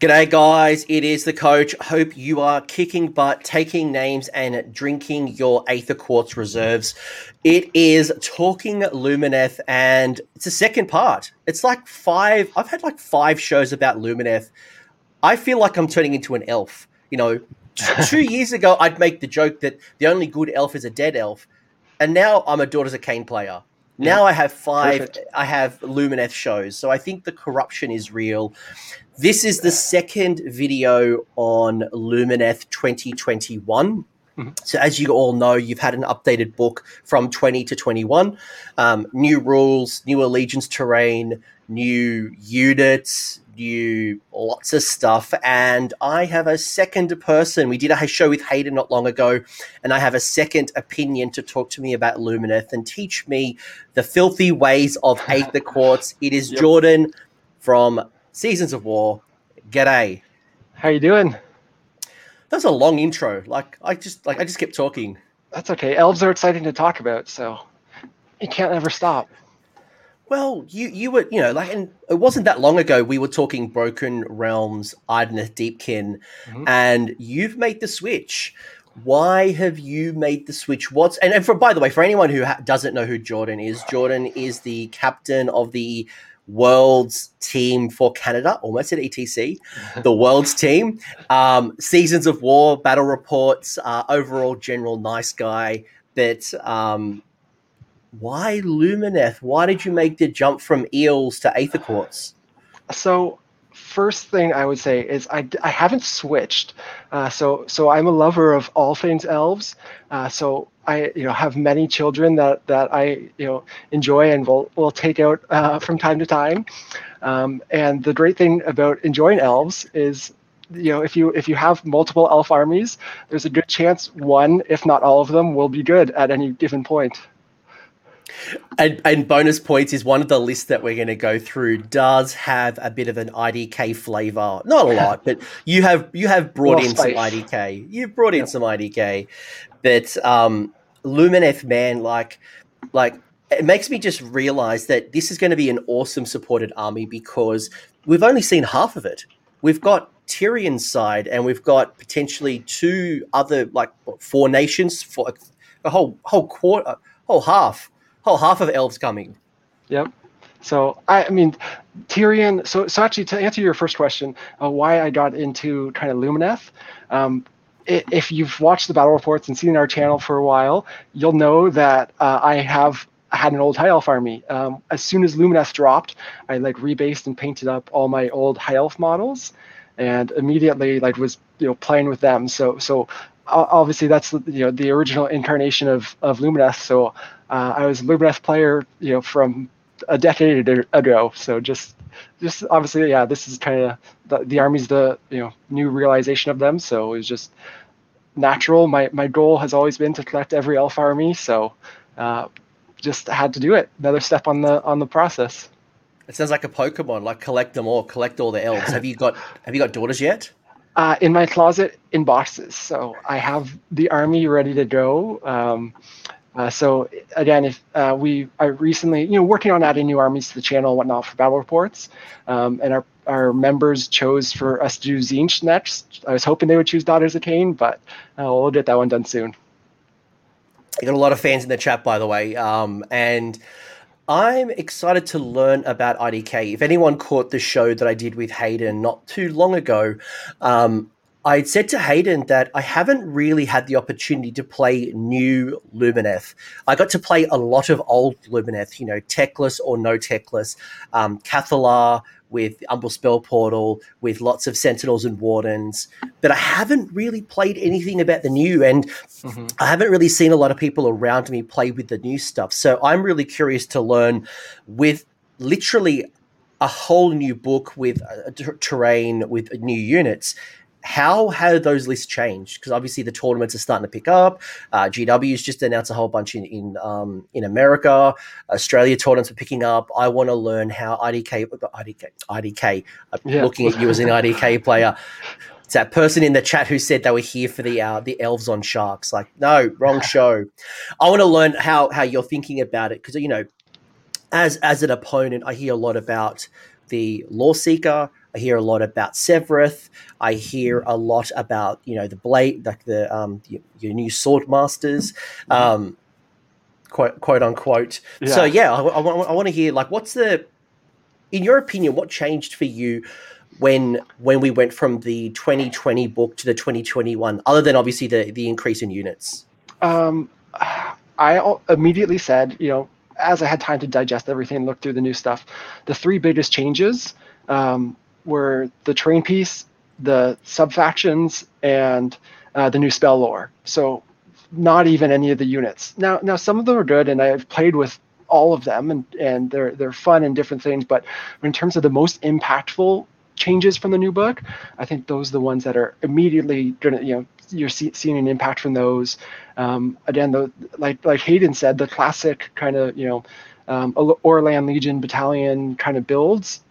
G'day, guys. It is the coach. Hope you are kicking butt, taking names, and drinking your Aether Quartz reserves. It is Talking Lumineth, and it's a second part. It's like five, I've had like five shows about Lumineth. I feel like I'm turning into an elf. You know, two years ago, I'd make the joke that the only good elf is a dead elf. And now I'm a Daughters of Khaine player. Now I have five. Perfect. I have Lumineth shows, so I think the corruption is real. This is the second video on Lumineth 2021. Mhm. So, as you all know, you've had an updated book from 20 to 21. Um, new rules, new allegiance terrain, new units, new lots of stuff. And I have a second person. We did a show with Hayden not long ago, and I have a second opinion to talk to me about Lumineth and teach me the filthy ways of Aether Quartz. It is Yep. Jordan from Seasons of War. G'day. How you doing? That was a long intro. Like I just like I just kept talking. That's okay. Elves are exciting to talk about, so you can't ever stop. Well, you you were you know like and it wasn't that long ago we were talking Broken Realms, Idoneth Deepkin, Mhm. and you've made the switch. Why have you made the switch? What's and, and for by the way, for anyone who ha- doesn't know who Jordan is, Jordan is the captain of the world's team for Canada, almost at ETC, the world's team. Um, Seasons of War, battle reports, uh, overall general nice guy. But um, why Lumineth? Why did you make the jump from Eels to Aether Quartz? So, first thing I would say is I, I haven't switched. Uh, so so I'm a lover of all things elves. Uh, so I you know have many children that that I you know enjoy and will will take out uh, from time to time. Um, and the great thing about enjoying elves is you know if you if you have multiple elf armies, there's a good chance one, if not all of them, will be good at any given point. And, and bonus points is one of the lists that we're going to go through does have a bit of an IDK flavor. Not a lot, but you have you have brought in some. IDK. You've brought in Yep. some IDK, but um, Lumineth, man, like like it makes me just realize that this is going to be an awesome supported army because we've only seen half of it. We've got Tyrion's side, and we've got potentially two other like what, four nations for a whole whole quarter, whole half, whole half of elves coming. Yep. So I, I mean, Tyrion. So, so actually, to answer your first question, uh, why I got into kind of Lumineth, um, if you've watched the battle reports and seen our channel for a while, you'll know that uh, I have had an old high elf army. Um, as soon as Lumineth dropped, I like rebased and painted up all my old high elf models, and immediately like was you know playing with them. So so obviously that's you know the original incarnation of of Lumineth. So uh, I was a Lumineth player you know from a decade ago. So just just obviously yeah, this is kind of the, the army's the you know new realization of them. So it was just natural. My my goal has always been to collect every elf army. So. Uh, just had to do it. Another step on the on the process. It sounds like a Pokemon, like collect them all, collect all the elves. Have you got have you got daughters yet? Uh, in my closet in boxes. So I have the army ready to go. Um, uh, so again, if uh, we are recently, you know, working on adding new armies to the channel and whatnot for battle reports, um, and our our members chose for us to do Tzeentch next. I was hoping they would choose Daughters of Khaine, but uh, we'll get that one done soon. You got a lot of fans in the chat, by the way, um, and I'm excited to learn about IDK. If anyone caught the show that I did with Hayden not too long ago, um, I had said to Hayden that I haven't really had the opportunity to play new Lumineth. I got to play a lot of old Lumineth, you know, Teclis or no Teclis, um, Cathallar with Umbral Spell Portal, with lots of Sentinels and Wardens, but I haven't really played anything about the new. And I haven't really seen a lot of people around me play with the new stuff. So I'm really curious to learn with literally a whole new book with uh, ter- terrain with new units. How have those lists changed? Because obviously the tournaments are starting to pick up. Uh, GW's just announced a whole bunch in in, um, in America. Australia tournaments are picking up. I want to learn how IDK IDK IDK. I'm Yeah. looking at you as an IDK player. It's that person in the chat who said they were here for the uh, the elves on sharks. Like, no, wrong show. I want to learn how how you're thinking about it because you know, as as an opponent, I hear a lot about the Loreseeker. I hear a lot about Sevireth. I hear a lot about you know the blade, like the um, your, your new sword masters. Um, quote, quote unquote. Yeah. So yeah, I, I, I want to hear like what's the, in your opinion, what changed for you when when we went from the 2020 book to the 2021, other than obviously the the increase in units. Um, I immediately said, you know, as I had time to digest everything, look through the new stuff, the three biggest changes um, were the terrain piece, the sub factions, and uh, the new spell lore. So not even any of the units. Now, now some of them are good, and I've played with all of them, and and they're they're fun and different things. But in terms of the most impactful changes from the new book, I think those are the ones that are immediately gonna you know you're see, seeing an impact from those. Um, again, the like like Hayden said, the classic kind of you know um, Auralan Legion battalion kind of builds,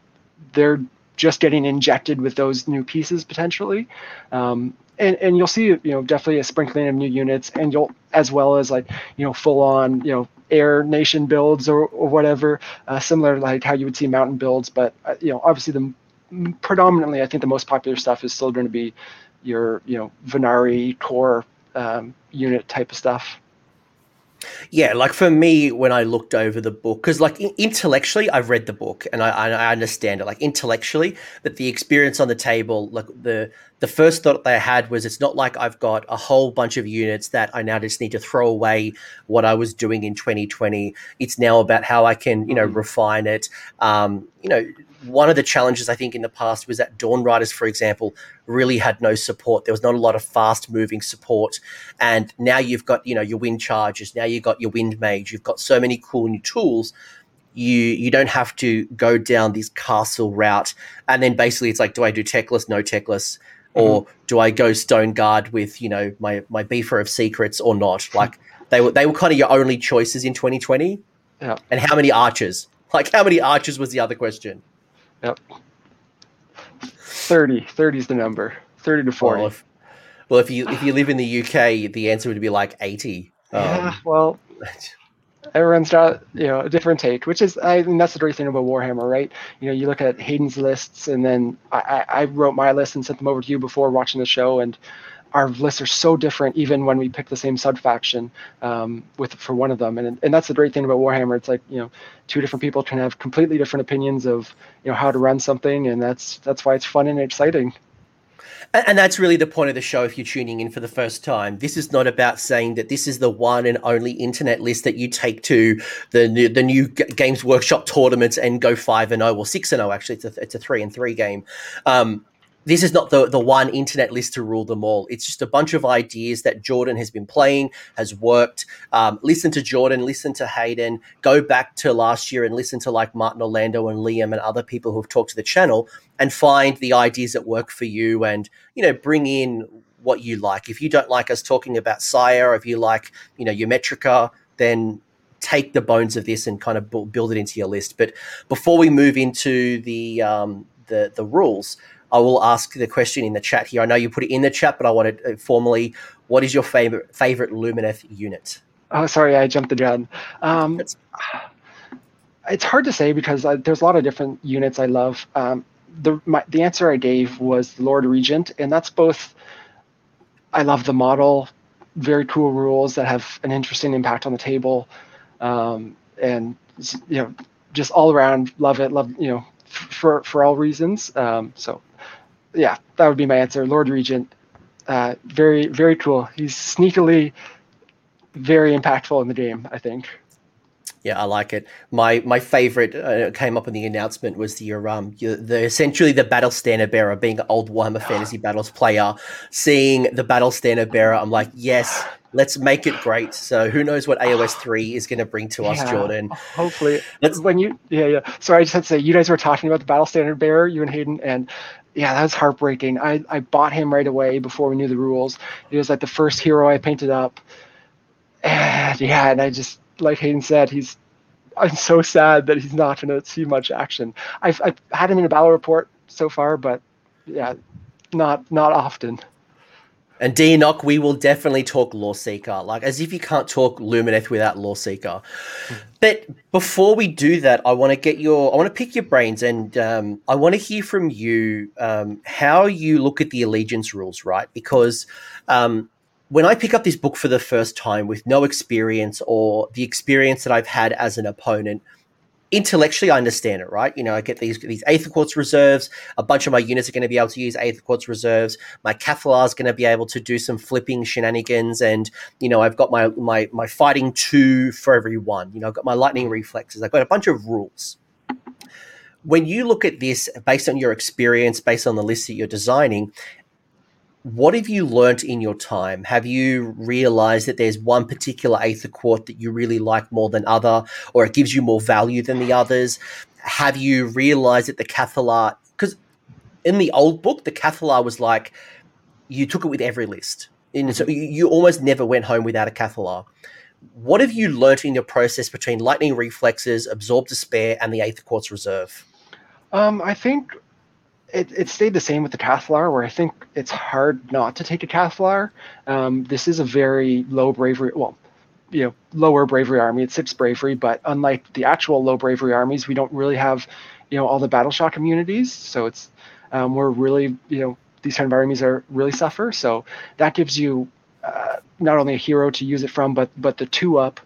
they're just getting injected with those new pieces potentially. Um, and, and you'll see you know definitely a sprinkling of new units and you'll as well as like you know full on you know air nation builds or, or whatever uh, similar like how you would see mountain builds but uh, you know obviously the predominantly i think the most popular stuff is still going to be your you know Vanari core um, unit type of stuff yeah, like for me, when I looked over the book, because like intellectually, I've read the book and I, I understand it. Like intellectually, that the experience on the table, like the the first thought they had was, it's not like I've got a whole bunch of units that I now just need to throw away what I was doing in 2020. It's now about how I can, you know, mm-hmm. refine it. Um, you know, one of the challenges I think in the past was that Dawn Riders, for example, really had no support. There was not a lot of fast moving support. And now you've got, you know, your Windchargers, now you've got your wind mage, you've got so many cool new tools. You you don't have to go down this castle route. And then basically it's like, do I do Teclis, no Teclis? Or mm-hmm. do I go stone guard with, you know, my my beefer of secrets or not? Like they were they were kind of your only choices in 2020. Yeah. And how many archers? Like how many archers was the other question? Yep. 30. 30 is the number. 30 to 40. Well, if, well, if you if you live in the UK, the answer would be like 80. Yeah, um, well, everyone's got you know a different take, which is I mean that's the great thing about Warhammer, right? You know, you look at Hayden's lists, and then I, I wrote my list and sent them over to you before watching the show, and our lists are so different even when we pick the same subfaction um, with for one of them and and that's the great thing about warhammer it's like you know two different people can have completely different opinions of you know how to run something and that's that's why it's fun and exciting and that's really the point of the show if you're tuning in for the first time. This is not about saying that this is the one and only internet list that you take to the new, the new Games Workshop tournaments and go 5 and 0 or 6 and 0 actually it's a, it's a 3 and 3 game. Um, this is not the, the one internet list to rule them all. It's just a bunch of ideas that Jordan has been playing, has worked. Um, listen to Jordan, listen to Hayden, go back to last year and listen to like Martin Orlando and Liam and other people who've talked to the channel and find the ideas that work for you and, you know, bring in what you like. If you don't like us talking about Syar, if you like, you know, your Metrica, then take the bones of this and kind of build it into your list. But before we move into the um, the the rules, I will ask the question in the chat here. I know you put it in the chat, but I want to uh, formally. What is your favorite favorite Lumineth unit? Oh, sorry, I jumped the gun. Um, it's, it's hard to say because I, there's a lot of different units I love. Um, the my, the answer I gave was Lord Regent, and that's both. I love the model, very cool rules that have an interesting impact on the table, um, and you know, just all around love it. Love you know, for for all reasons. Um, so yeah, that would be my answer. Lord Regent, uh, very very cool. He's sneakily very impactful in the game. I think. Yeah, I like it. My my favorite uh, came up in the announcement was the um the essentially the battle standard bearer being an old Warhammer Fantasy Battles player, seeing the battle standard bearer. I'm like, yes, let's make it great. So who knows what AOS three is going to bring to us, Jordan? Hopefully, let's, when you yeah yeah. Sorry, I just had to say you guys were talking about the battle standard bearer, you and Hayden, and yeah, that was heartbreaking. I, I bought him right away before we knew the rules. He was like the first hero I painted up. And yeah, and I just, like Hayden said, he's, I'm so sad that he's not going to see much action. I've, I've had him in a battle report so far, but yeah, not, not often. And Deanoch, we will definitely talk Loreseeker, like as if you can't talk Lumineth without Loreseeker. Mm. But before we do that, I want to get your, I want to pick your brains, and um, I want to hear from you um, how you look at the allegiance rules, right? Because um, when I pick up this book for the first time with no experience or the experience that I've had as an opponent, intellectually I understand it, right? You know, I get these these Aether Quartz reserves. A bunch of my units are going to be able to use Aether Quartz reserves. My Cathallar is going to be able to do some flipping shenanigans, and you know, I've got my my my fighting two for every one. You know, I've got my lightning reflexes. I've got a bunch of rules. When you look at this based on your experience, based on the list that you're designing, what have you learnt in your time? Have you realized that there's one particular Aether Quartz that you really like more than other, or it gives you more value than the others? Have you realized that the Cathallar, because in the old book, the Cathallar was like you took it with every list, and so you almost never went home without a Cathallar. What have you learnt in your process between Lightning Reflexes, Absorb Despair, and the Aether Quartz Reserve? Um, I think it, it stayed the same with the Cathallar, where I think it's hard not to take a Cathallar. Um, this is a very low bravery, well, you know, lower bravery army. It's six bravery, but unlike the actual low bravery armies, we don't really have, you know, all the battle shock immunities. So it's um, we're really, you know, these kind of armies are really suffer. So that gives you uh, not only a hero to use it from, but but the two up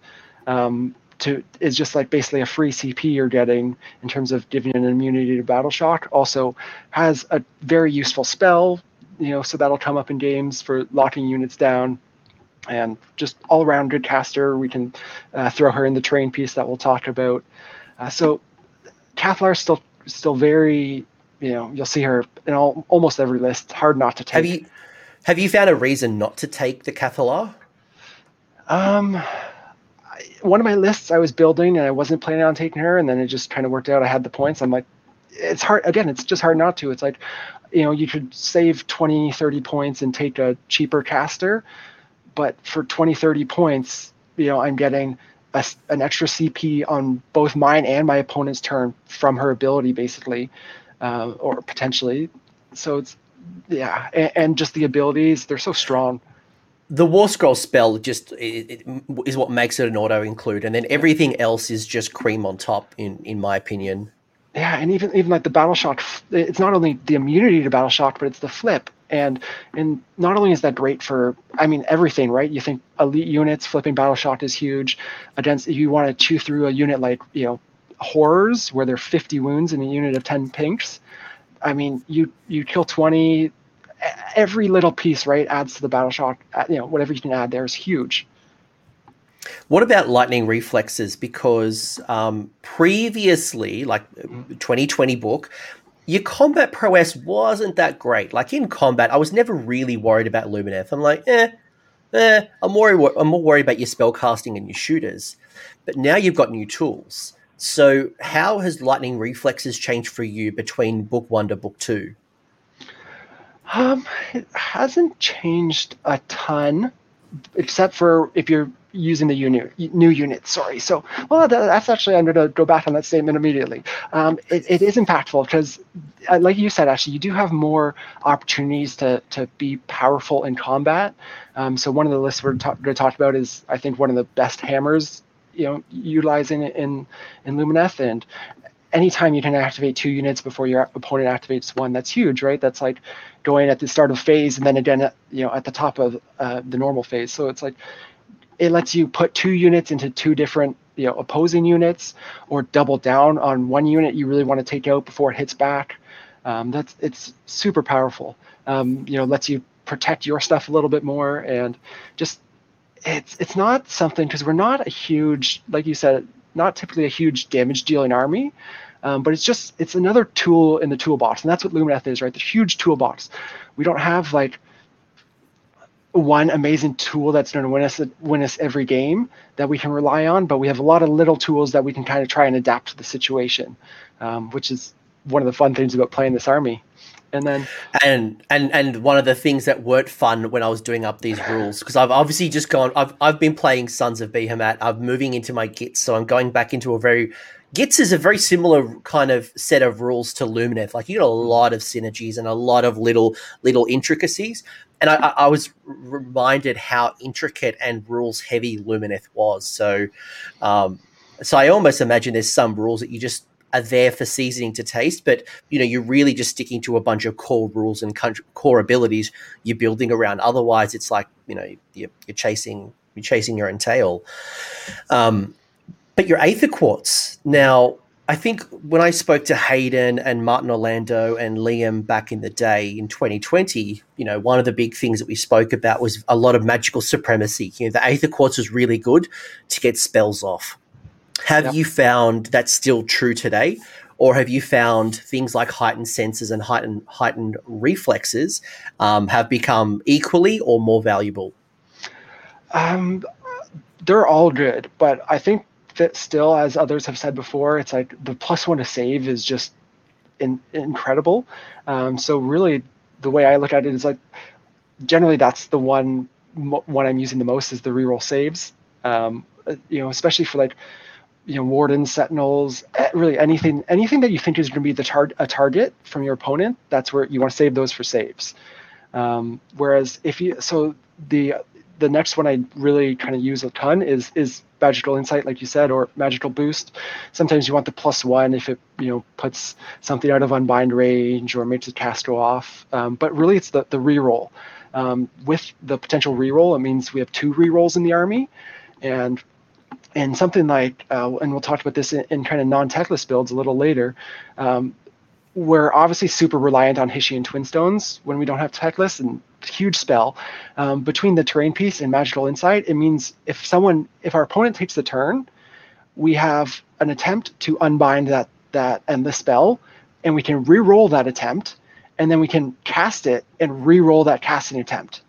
um, to is just like basically a free CP you're getting in terms of giving an immunity to battle shock. Also has a very useful spell, you know, so that'll come up in games for locking units down. And just all around good caster. We can uh, throw her in the train piece that we'll talk about. Uh, so Cathallar still still very, you know, you'll see her in all, almost every list. Hard not to take. Have you have you found a reason not to take the Cathallar? Um, one of my lists I was building and I wasn't planning on taking her, and then it just kind of worked out. I had the points. I'm like, it's hard. Again, it's just hard not to. It's like, you know, you could save 20, 30 points and take a cheaper caster, but for 20, 30 points, you know, I'm getting a, an extra CP on both mine and my opponent's turn from her ability, basically, uh, or potentially. So it's yeah, and, and just the abilities, they're so strong the War Scroll spell just it, it is what makes it an auto include, and then everything else is just cream on top, in in my opinion. Yeah, and even even like the battle shock, it's not only the immunity to battle shock, but it's the flip, and and not only is that great for, I mean everything, right? You think elite units flipping battle shock is huge. Against if you want to chew through a unit like you know horrors where there are 50 wounds in a unit of 10 pinks. I mean, you you kill 20 every little piece, right, adds to the battle shock. Uh, you know, whatever you can add there is huge. What about lightning reflexes? Because um, previously, like 2020 book, your combat prowess wasn't that great. Like in combat, I was never really worried about Lumineth. I'm like, eh, eh. I'm more I'm more worried about your spell casting and your shooters. But now you've got new tools. So how has lightning reflexes changed for you between book one to book two? Um, it hasn't changed a ton, except for if you're using the unit, new unit. Sorry. So, well, that's actually I'm going to go back on that statement immediately. Um, it, it is impactful because, uh, like you said, actually, you do have more opportunities to to be powerful in combat. Um, so one of the lists we're ta- going to talk about is, I think, one of the best hammers you know utilizing in in Lumineth and anytime you can activate two units before your opponent activates one, that's huge, right? That's like going at the start of phase and then again, at, you know, at the top of uh, the normal phase. So it's like it lets you put two units into two different, you know, opposing units, or double down on one unit you really want to take out before it hits back. Um, that's it's super powerful. Um, you know, lets you protect your stuff a little bit more and just it's it's not something because we're not a huge like you said not typically a huge damage dealing army, um, but it's just it's another tool in the toolbox, and that's what Lumineth is, right? The huge toolbox. We don't have like one amazing tool that's going to win us win us every game that we can rely on, but we have a lot of little tools that we can kind of try and adapt to the situation, um, which is one of the fun things about playing this army. And then and and and one of the things that weren't fun when I was doing up these rules because I've obviously just gone. I've I've been playing Sons of Behemat. I'm moving into my Gits, so I'm going back into a very Gits is a very similar kind of set of rules to Lumineth. Like you got a lot of synergies and a lot of little little intricacies. And I, I was reminded how intricate and rules heavy Lumineth was. So, um, so I almost imagine there's some rules that you just are there for seasoning to taste, but you know you're really just sticking to a bunch of core rules and core abilities you're building around. Otherwise, it's like you know you're, you're chasing you're chasing your own tail. Um, but your Aether Quartz now. I think when I spoke to Hayden and Martin Orlando and Liam back in the day in 2020, you know, one of the big things that we spoke about was a lot of magical supremacy. You know, the Aether Quartz was really good to get spells off. Have yep. you found that's still true today? Or have you found things like heightened senses and heightened heightened reflexes um, have become equally or more valuable? Um, they're all good, but I think that still, as others have said before, it's like the plus one to save is just in, incredible. Um, so really, the way I look at it is like generally that's the one one I'm using the most is the reroll saves. Um, you know, especially for like you know wardens sentinels eh, really anything anything that you think is going to be the tar- a target from your opponent that's where you want to save those for saves. Um, whereas if you so the the next one i really kind of use a ton is is magical insight like you said or magical boost. Sometimes you want the plus one if it you know puts something out of unbind range or makes a cast go off. Um, but really it's the the reroll. Um, with the potential reroll it means we have two rerolls in the army and and something like, uh, and we'll talk about this in, in kind of non-Teclis builds a little later, um, we're obviously super reliant on Hyshian Twinstones when we don't have techless and huge spell. Um, between the terrain piece and magical insight, it means if someone, if our opponent takes the turn, we have an attempt to unbind that that the spell, and we can re-roll that attempt, and then we can cast it and re-roll that casting attempt.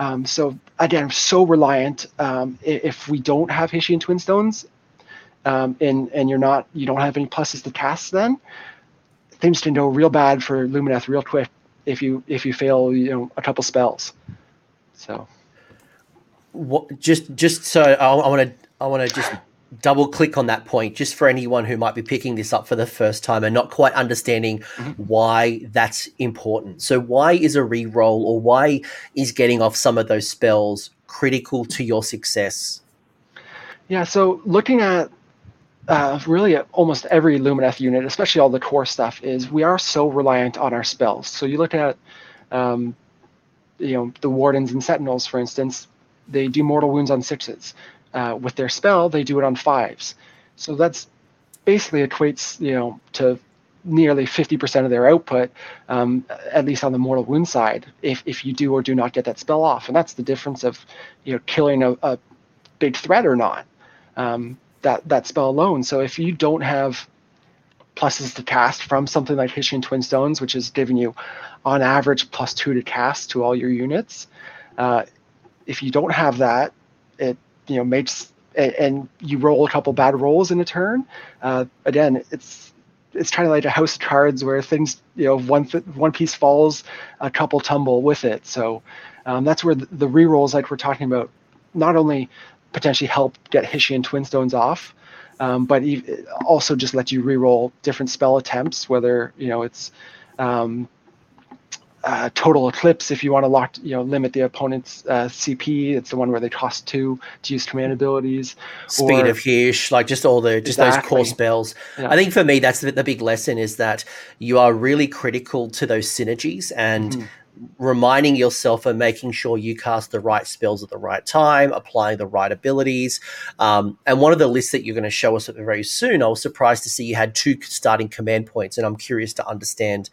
Um, so again, I'm so reliant. Um, if we don't have Hyshian Twinstones, um, and and you're not, you don't have any pluses to cast, then things can go real bad for Lumineth real quick if you if you fail, you know, a couple spells. So, what? Just just so I want to I want to just double click on that point just for anyone who might be picking this up for the first time and not quite understanding mm-hmm. why that's important. So, why is a re-roll or why is getting off some of those spells critical to your success? Yeah, so looking at uh, really at almost every Lumineth unit, especially all the core stuff, is we are so reliant on our spells. So you look at, um, you know, the Wardens and Sentinels, for instance, they do mortal wounds on sixes uh, with their spell, they do it on fives. So that's basically equates, you know, to nearly 50% of their output, um, at least on the mortal wound side, if, if you do or do not get that spell off. And that's the difference of, you know, killing a, a big threat or not, um, that, that spell alone. So if you don't have pluses to cast from something like Hyshian Twinstones, which is giving you on average plus two to cast to all your units, uh, if you don't have that, it you know makes and you roll a couple bad rolls in a turn. Uh, again, it's it's kind of like a house of cards where things you know one one piece falls, a couple tumble with it. So um, that's where the, the rerolls, like we're talking about, not only potentially help get Hyshian Twinstones off, um, but also just let you re-roll different spell attempts, whether you know it's um, uh, total eclipse if you want to lock you know limit the opponent's uh, cp it's the one where they cost two to use command abilities speed or, of Hysh like just all the just exactly. those core spells yeah. i think for me that's the, the, big lesson is that you are really critical to those synergies and mm-hmm reminding yourself and making sure you cast the right spells at the right time, applying the right abilities. Um, and one of the lists that you're going to show us very soon, I was surprised to see you had two starting command points, and I'm curious to understand.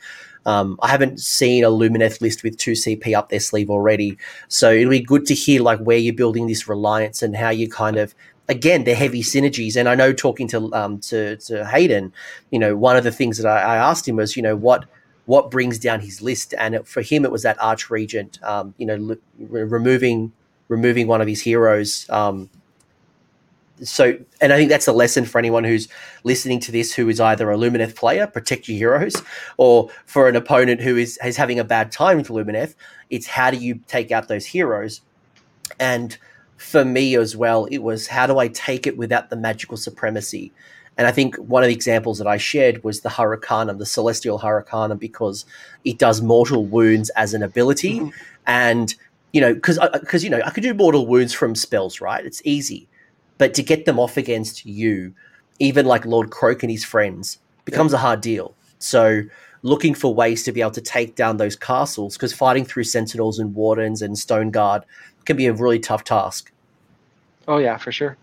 Um, I haven't seen a Lumineth list with two CP up their sleeve already, so it'll be good to hear like where you're building this reliance and how you kind of again the heavy synergies and i know talking to um to, to hayden you know one of the things that I, I asked him was you know what what brings down his list. And it, for him, it was that Arch Regent, um, you know, removing removing one of his heroes. Um, so, and I think that's a lesson for anyone who's listening to this who is either a Lumineth player, protect your heroes, or for an opponent who is, is having a bad time with Lumineth, it's how do you take out those heroes? And for me as well, it was how do I take it without the magical supremacy? And I think one of the examples that I shared was the Hurricanum, the Celestial Hurricanum, because it does mortal wounds as an ability. Mm-hmm. And, you know, because, because you know, I could do mortal wounds from spells, right? It's easy but to get them off against you, even like Lord Kroak and his friends, becomes yeah. a hard deal. So looking for ways to be able to take down those castles, because fighting through sentinels and wardens and stone guard can be a really tough task. Oh yeah, for sure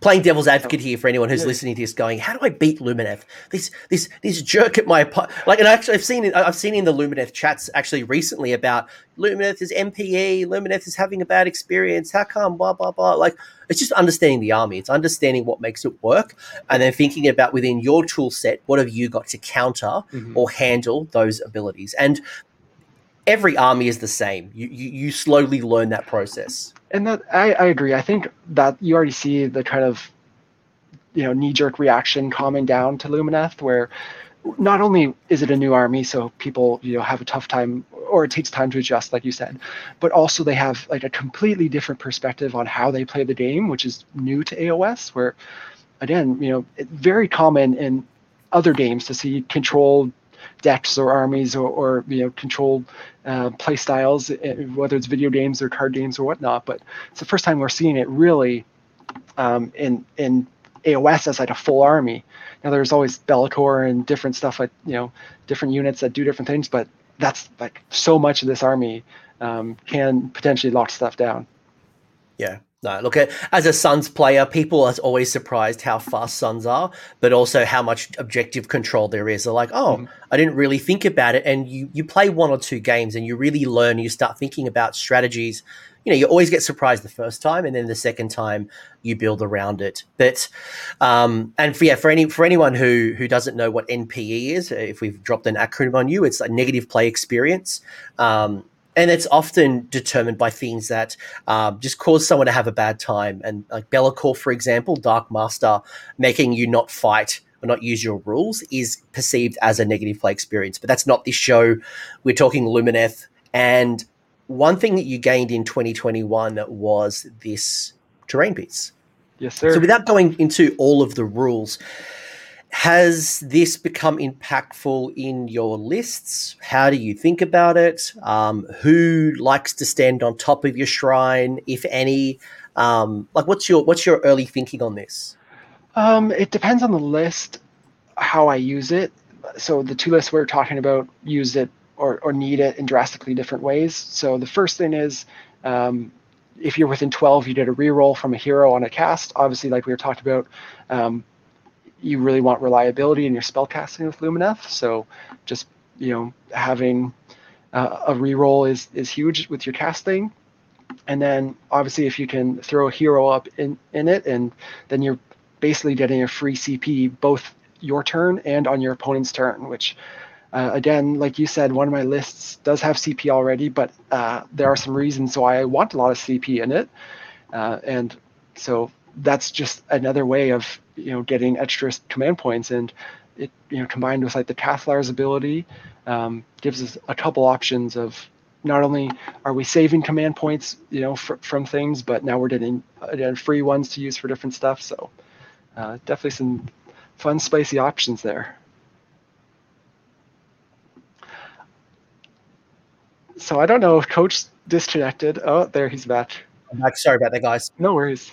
playing devil's advocate here for anyone who's yeah. listening to this going how do i beat lumineth? This this this jerk at my like and actually i've seen i've seen in the lumineth chats actually recently about lumineth is mpe lumineth is having a bad experience how come blah blah blah. Like it's just understanding the army. It's understanding what makes it work and then thinking about within your tool set what have you got to counter mm-hmm. or handle those abilities? And every army is the same. You, you you slowly learn that process and that I, I agree. I think that you already see the kind of you know knee-jerk reaction calming down to Lumineth, where not only is it a new army, so people you know have a tough time, or it takes time to adjust, like you said, but also they have like a completely different perspective on how they play the game, which is new to AOS. Where again, you know, it's very common in other games to see controlled decks or armies or, or you know controlled uh, play styles, eh, whether it's video games or card games or whatnot. But it's the first time we're seeing it really um, in in AOS as like a full army. Now there's always Be'lakor and different stuff like you know different units that do different things, but that's like so much of this army um, can potentially lock stuff down. Yeah, no, look at as a Sons player, people are always surprised how fast Sons are, but also how much objective control there is. They're like, oh, mm-hmm. I didn't really think about it. And you you play one or two games and you really learn. You start thinking about strategies. You know, you always get surprised the first time, and then the second time you build around it. But um, and for yeah, for any for anyone who who doesn't know what NPE is, if we've dropped an acronym on you, it's a negative play experience. Um, and it's often determined by things that um, just cause someone to have a bad time. And like Be'lakor, for example, Dark Master making you not fight or not use your rules is perceived as a negative play experience. But that's not this show. We're talking Lumineth. And one thing that you gained in 2021 was this terrain piece. Yes, sir. So without going into all of the rules, has this become impactful in your lists? How do you think about it? Um, who likes to stand on top of your shrine, if any? Um, like, what's your what's your early thinking on this? Um, it depends on the list, how I use it. So the two lists we're talking about use it or, or need it in drastically different ways. So the first thing is um, if you're within 12, you did a reroll from a hero on a cast. Obviously, like we were talked about, um, you really want reliability in your spell casting with Lumineth. So just you know having uh, a reroll is is huge with your casting. And then obviously if you can throw a hero up in, in it and then you're basically getting a free CP both your turn and on your opponent's turn, which uh, again, like you said, one of my lists does have CP already, but uh, there are some reasons why I want a lot of CP in it. Uh, and so that's just another way of you know getting extra command points and it you know combined with like the Cathallar's ability um, gives us a couple options of not only are we saving command points you know fr- from things but now we're getting uh, free ones to use for different stuff so uh, definitely some fun spicy options there. So i don't know if coach disconnected. Oh there he's back. I'm back. Sorry about that guys. No worries.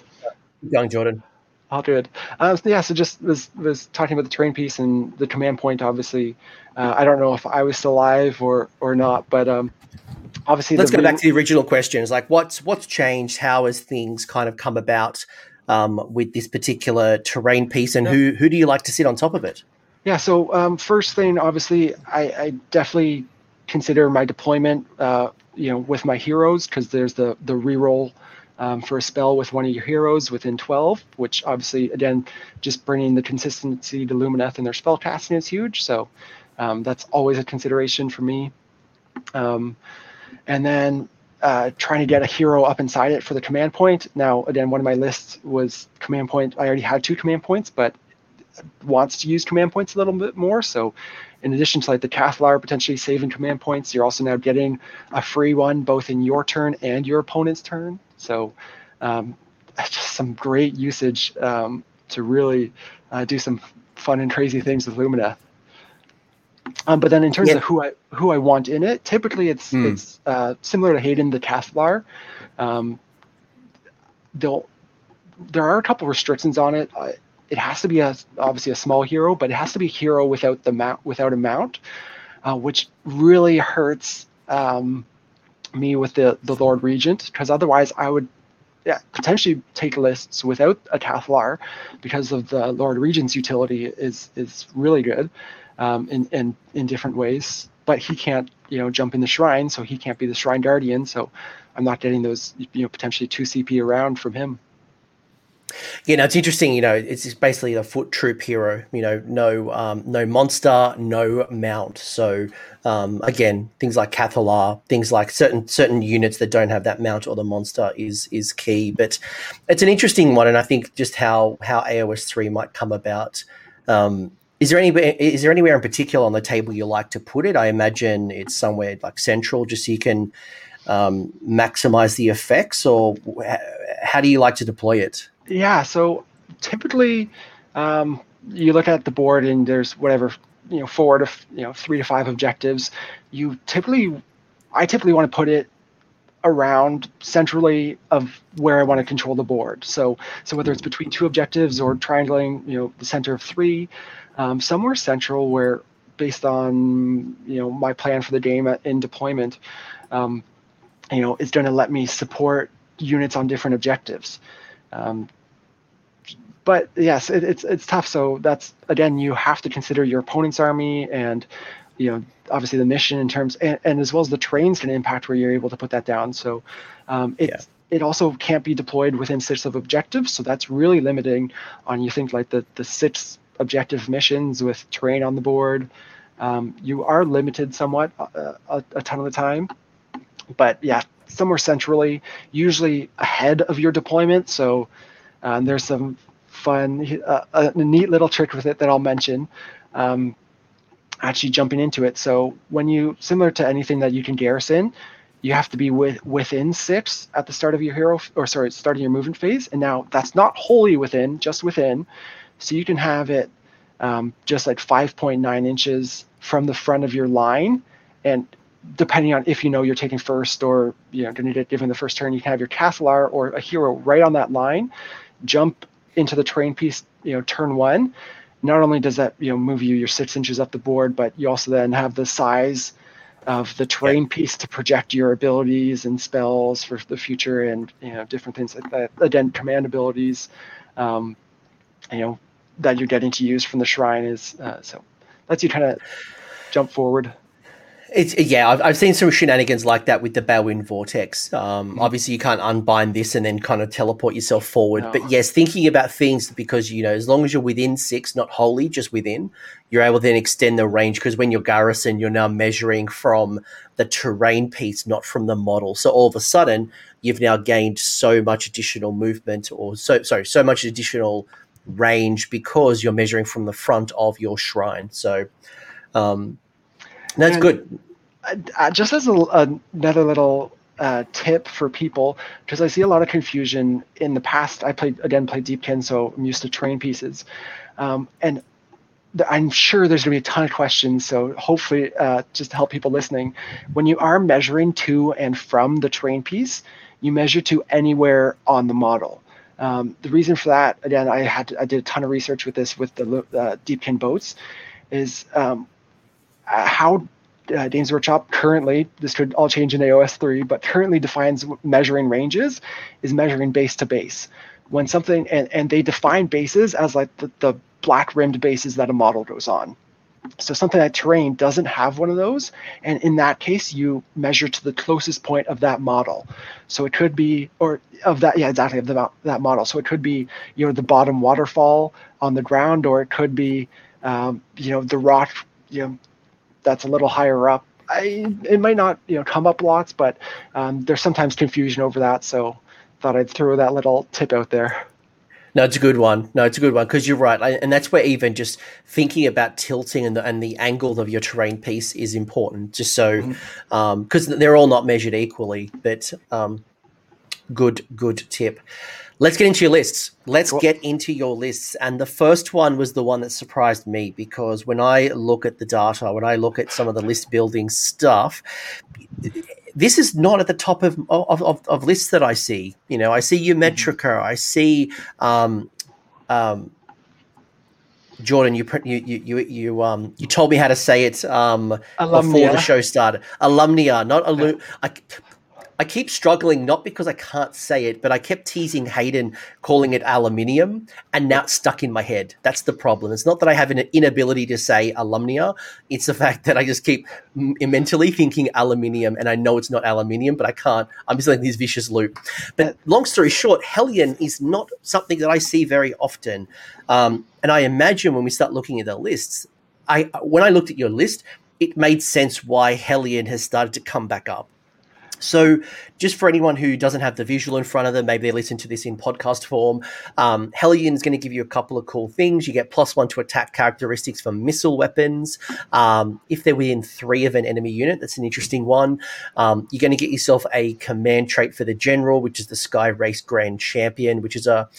Young Jordan. All good. Um, so yeah, so just was was talking about the terrain piece and the command point. Obviously, uh, I don't know if I was still alive or or not, but um, obviously. Let's go back to the original questions. Like, what's what's changed? How has things kind of come about um, with this particular terrain piece, and yeah. who who do you like to sit on top of it? Yeah. So um, first thing, obviously, I, I definitely consider my deployment. Uh, you know, with my heroes because there's the the reroll um, for a spell with one of your heroes within 12, which obviously, again, just bringing the consistency to Lumineth and their spell casting is huge. So um, that's always a consideration for me. Um, and then uh, trying to get a hero up inside it for the command point. Now, again, one of my lists was command point. I already had two command points, but wants to use command points a little bit more. So in addition to like the Cathallar potentially saving command points, you're also now getting a free one both in your turn and your opponent's turn. So um, just some great usage um, to really uh, do some fun and crazy things with Lumina. Um, but then in terms of who I who I want in it, typically it's mm. it's uh, similar to Hayden the Cathallar. Um, they'll there are a couple restrictions on it. Uh, it has to be a obviously a small hero, but it has to be a hero without the mount without a mount, uh, which really hurts um, me with the the Lord Regent because otherwise I would yeah, potentially take lists without a Cathallar because of the Lord Regent's utility is is really good um, in, in in different ways. But he can't you know jump in the shrine, so he can't be the shrine guardian. So I'm not getting those you know potentially two CP around from him. Yeah, no, it's interesting. You know, it's basically a foot troop hero. You know, no, um, no monster, no mount. So um, again, things like Cathallar, things like certain certain units that don't have that mount or the monster is is key. But it's an interesting one, and I think just how how AOS three might come about. Um, is there any is there anywhere in particular on the table you like to put it? I imagine it's somewhere like central, just so you can um, maximize the effects, or how do you like to deploy it? Yeah, so typically um, you look at the board and there's whatever you know four to you know three to five objectives. You typically, I typically want to put it around centrally of where I want to control the board. So so whether it's between two objectives or triangling, you know, the center of three, um, somewhere central where based on you know my plan for the game in deployment, um, you know, is going to let me support units on different objectives. Um, but yes, it, it's it's tough. So that's again, you have to consider your opponent's army and you know obviously the mission in terms and, and as well as the trains can impact where you're able to put that down. So um, it yeah. it also can't be deployed within six of objectives. So that's really limiting on you think like the the six objective missions with terrain on the board. Um, you are limited somewhat uh, a, a ton of the time, but yeah, somewhere centrally, usually ahead of your deployment. So um, there's some fun, uh, a neat little trick with it that I'll mention. Um, actually jumping into it. So when you, similar to anything that you can garrison, you have to be with, within six at the start of your hero, or sorry, starting your movement phase. And now that's not wholly within, just within. So you can have it um, just like 5.9 inches from the front of your line. And depending on if you know you're taking first or you know going to given the first turn, you can have your Cathallar or a hero right on that line, jump into the terrain piece, you know, turn one. Not only does that you know move you your six inches up the board, but you also then have the size of the terrain yeah. piece to project your abilities and spells for the future and you know different things like that. Again, command abilities, um, you know, that you're getting to use from the shrine is uh, so lets you kind of jump forward. It's yeah, I've, I've seen some shenanigans like that with the Balewind Vortex. Um, mm-hmm. Obviously, you can't unbind this and then kind of teleport yourself forward. No. But yes, thinking about things because you know, as long as you're within six, not wholly, just within, you're able to then extend the range. Because when you're garrison, you're now measuring from the terrain piece, not from the model. So all of a sudden, you've now gained so much additional movement, or so sorry, so much additional range because you're measuring from the front of your shrine. So. Um, that's and good. Uh, just as a, another little uh, tip for people, because I see a lot of confusion in the past. I played again played Deep Deepkin, so I'm used to train pieces, um, and I'm sure there's going to be a ton of questions. So hopefully, uh, just to help people listening, when you are measuring to and from the train piece, you measure to anywhere on the model. Um, the reason for that, again, I had to, I did a ton of research with this with the uh, Deepkin boats, is um, uh, how uh, Games Workshop currently, this could all change in AOS 3, but currently defines measuring ranges is measuring base to base. When something, and, and they define bases as like the, the black rimmed bases that a model goes on. So something like terrain doesn't have one of those, and in that case, you measure to the closest point of that model. So it could be, or of that, yeah, exactly of the, that model. So it could be, you know, the bottom waterfall on the ground, or it could be, um, you know, the rock, you know, that's a little higher up I, it might not you know come up lots, but um, there's sometimes confusion over that. So thought I'd throw that little tip out there. No, it's a good one. No, it's a good one because you're right, and that's where even just thinking about tilting and the and the angle of your terrain piece is important. Just so, because mm-hmm. um, they're all not measured equally, but um, good good tip. Let's get into your lists. Let's get into your lists. And the first one was the one that surprised me because when I look at the data, when I look at some of the list building stuff, this is not at the top of, of, of, of lists that I see. You know, I see Ymetrica, mm-hmm. I see um, um, Jordan, you you you you um you told me how to say it um before the show started. Alumnia, not alu- I, I keep struggling not because I can't say it, but I kept teasing Hayden calling it aluminium, and now it's stuck in my head. That's the problem. It's not that I have an inability to say alumnia; it's the fact that I just keep mentally thinking aluminium, and I know it's not aluminium, but I can't. I'm just in this vicious loop. But long story short, Helon is not something that I see very often, um, and I imagine when we start looking at the lists, I when I looked at your list, it made sense why Helon has started to come back up so, just for anyone who doesn't have the visual in front of them, maybe they listen to this in podcast form. Um, Helon is going to give you a couple of cool things. You get plus one to attack characteristics for missile weapons. Um, if they're within three of an enemy unit, that's an interesting one. Um, you're going to get yourself a command trait for the general, which is the Sky Race Grand Champion, which is a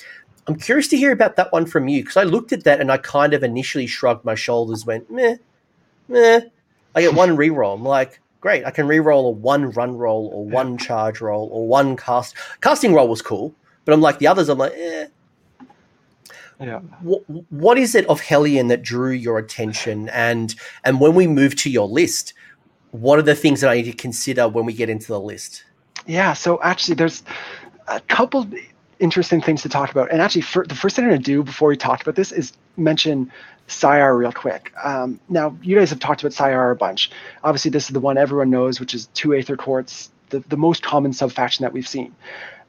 I'm curious to hear about that one from you because I looked at that and I kind of initially shrugged my shoulders, went meh, meh. I get one reroll. I'm like, great. I can re-roll a one run roll or one charge roll or one cast. Casting roll was cool, but I'm like the others. I'm like, eh. Yeah. What, what is it of Helon that drew your attention? And and when we move to your list, what are the things that I need to consider when we get into the list? Yeah. So actually, there's a couple interesting things to talk about. And actually, for, the first thing I'm going to do before we talk about this is mention Syar real quick. Um, now, you guys have talked about Syar a bunch. Obviously, this is the one everyone knows, which is two Aether Quartz, the, the most common subfaction that we've seen.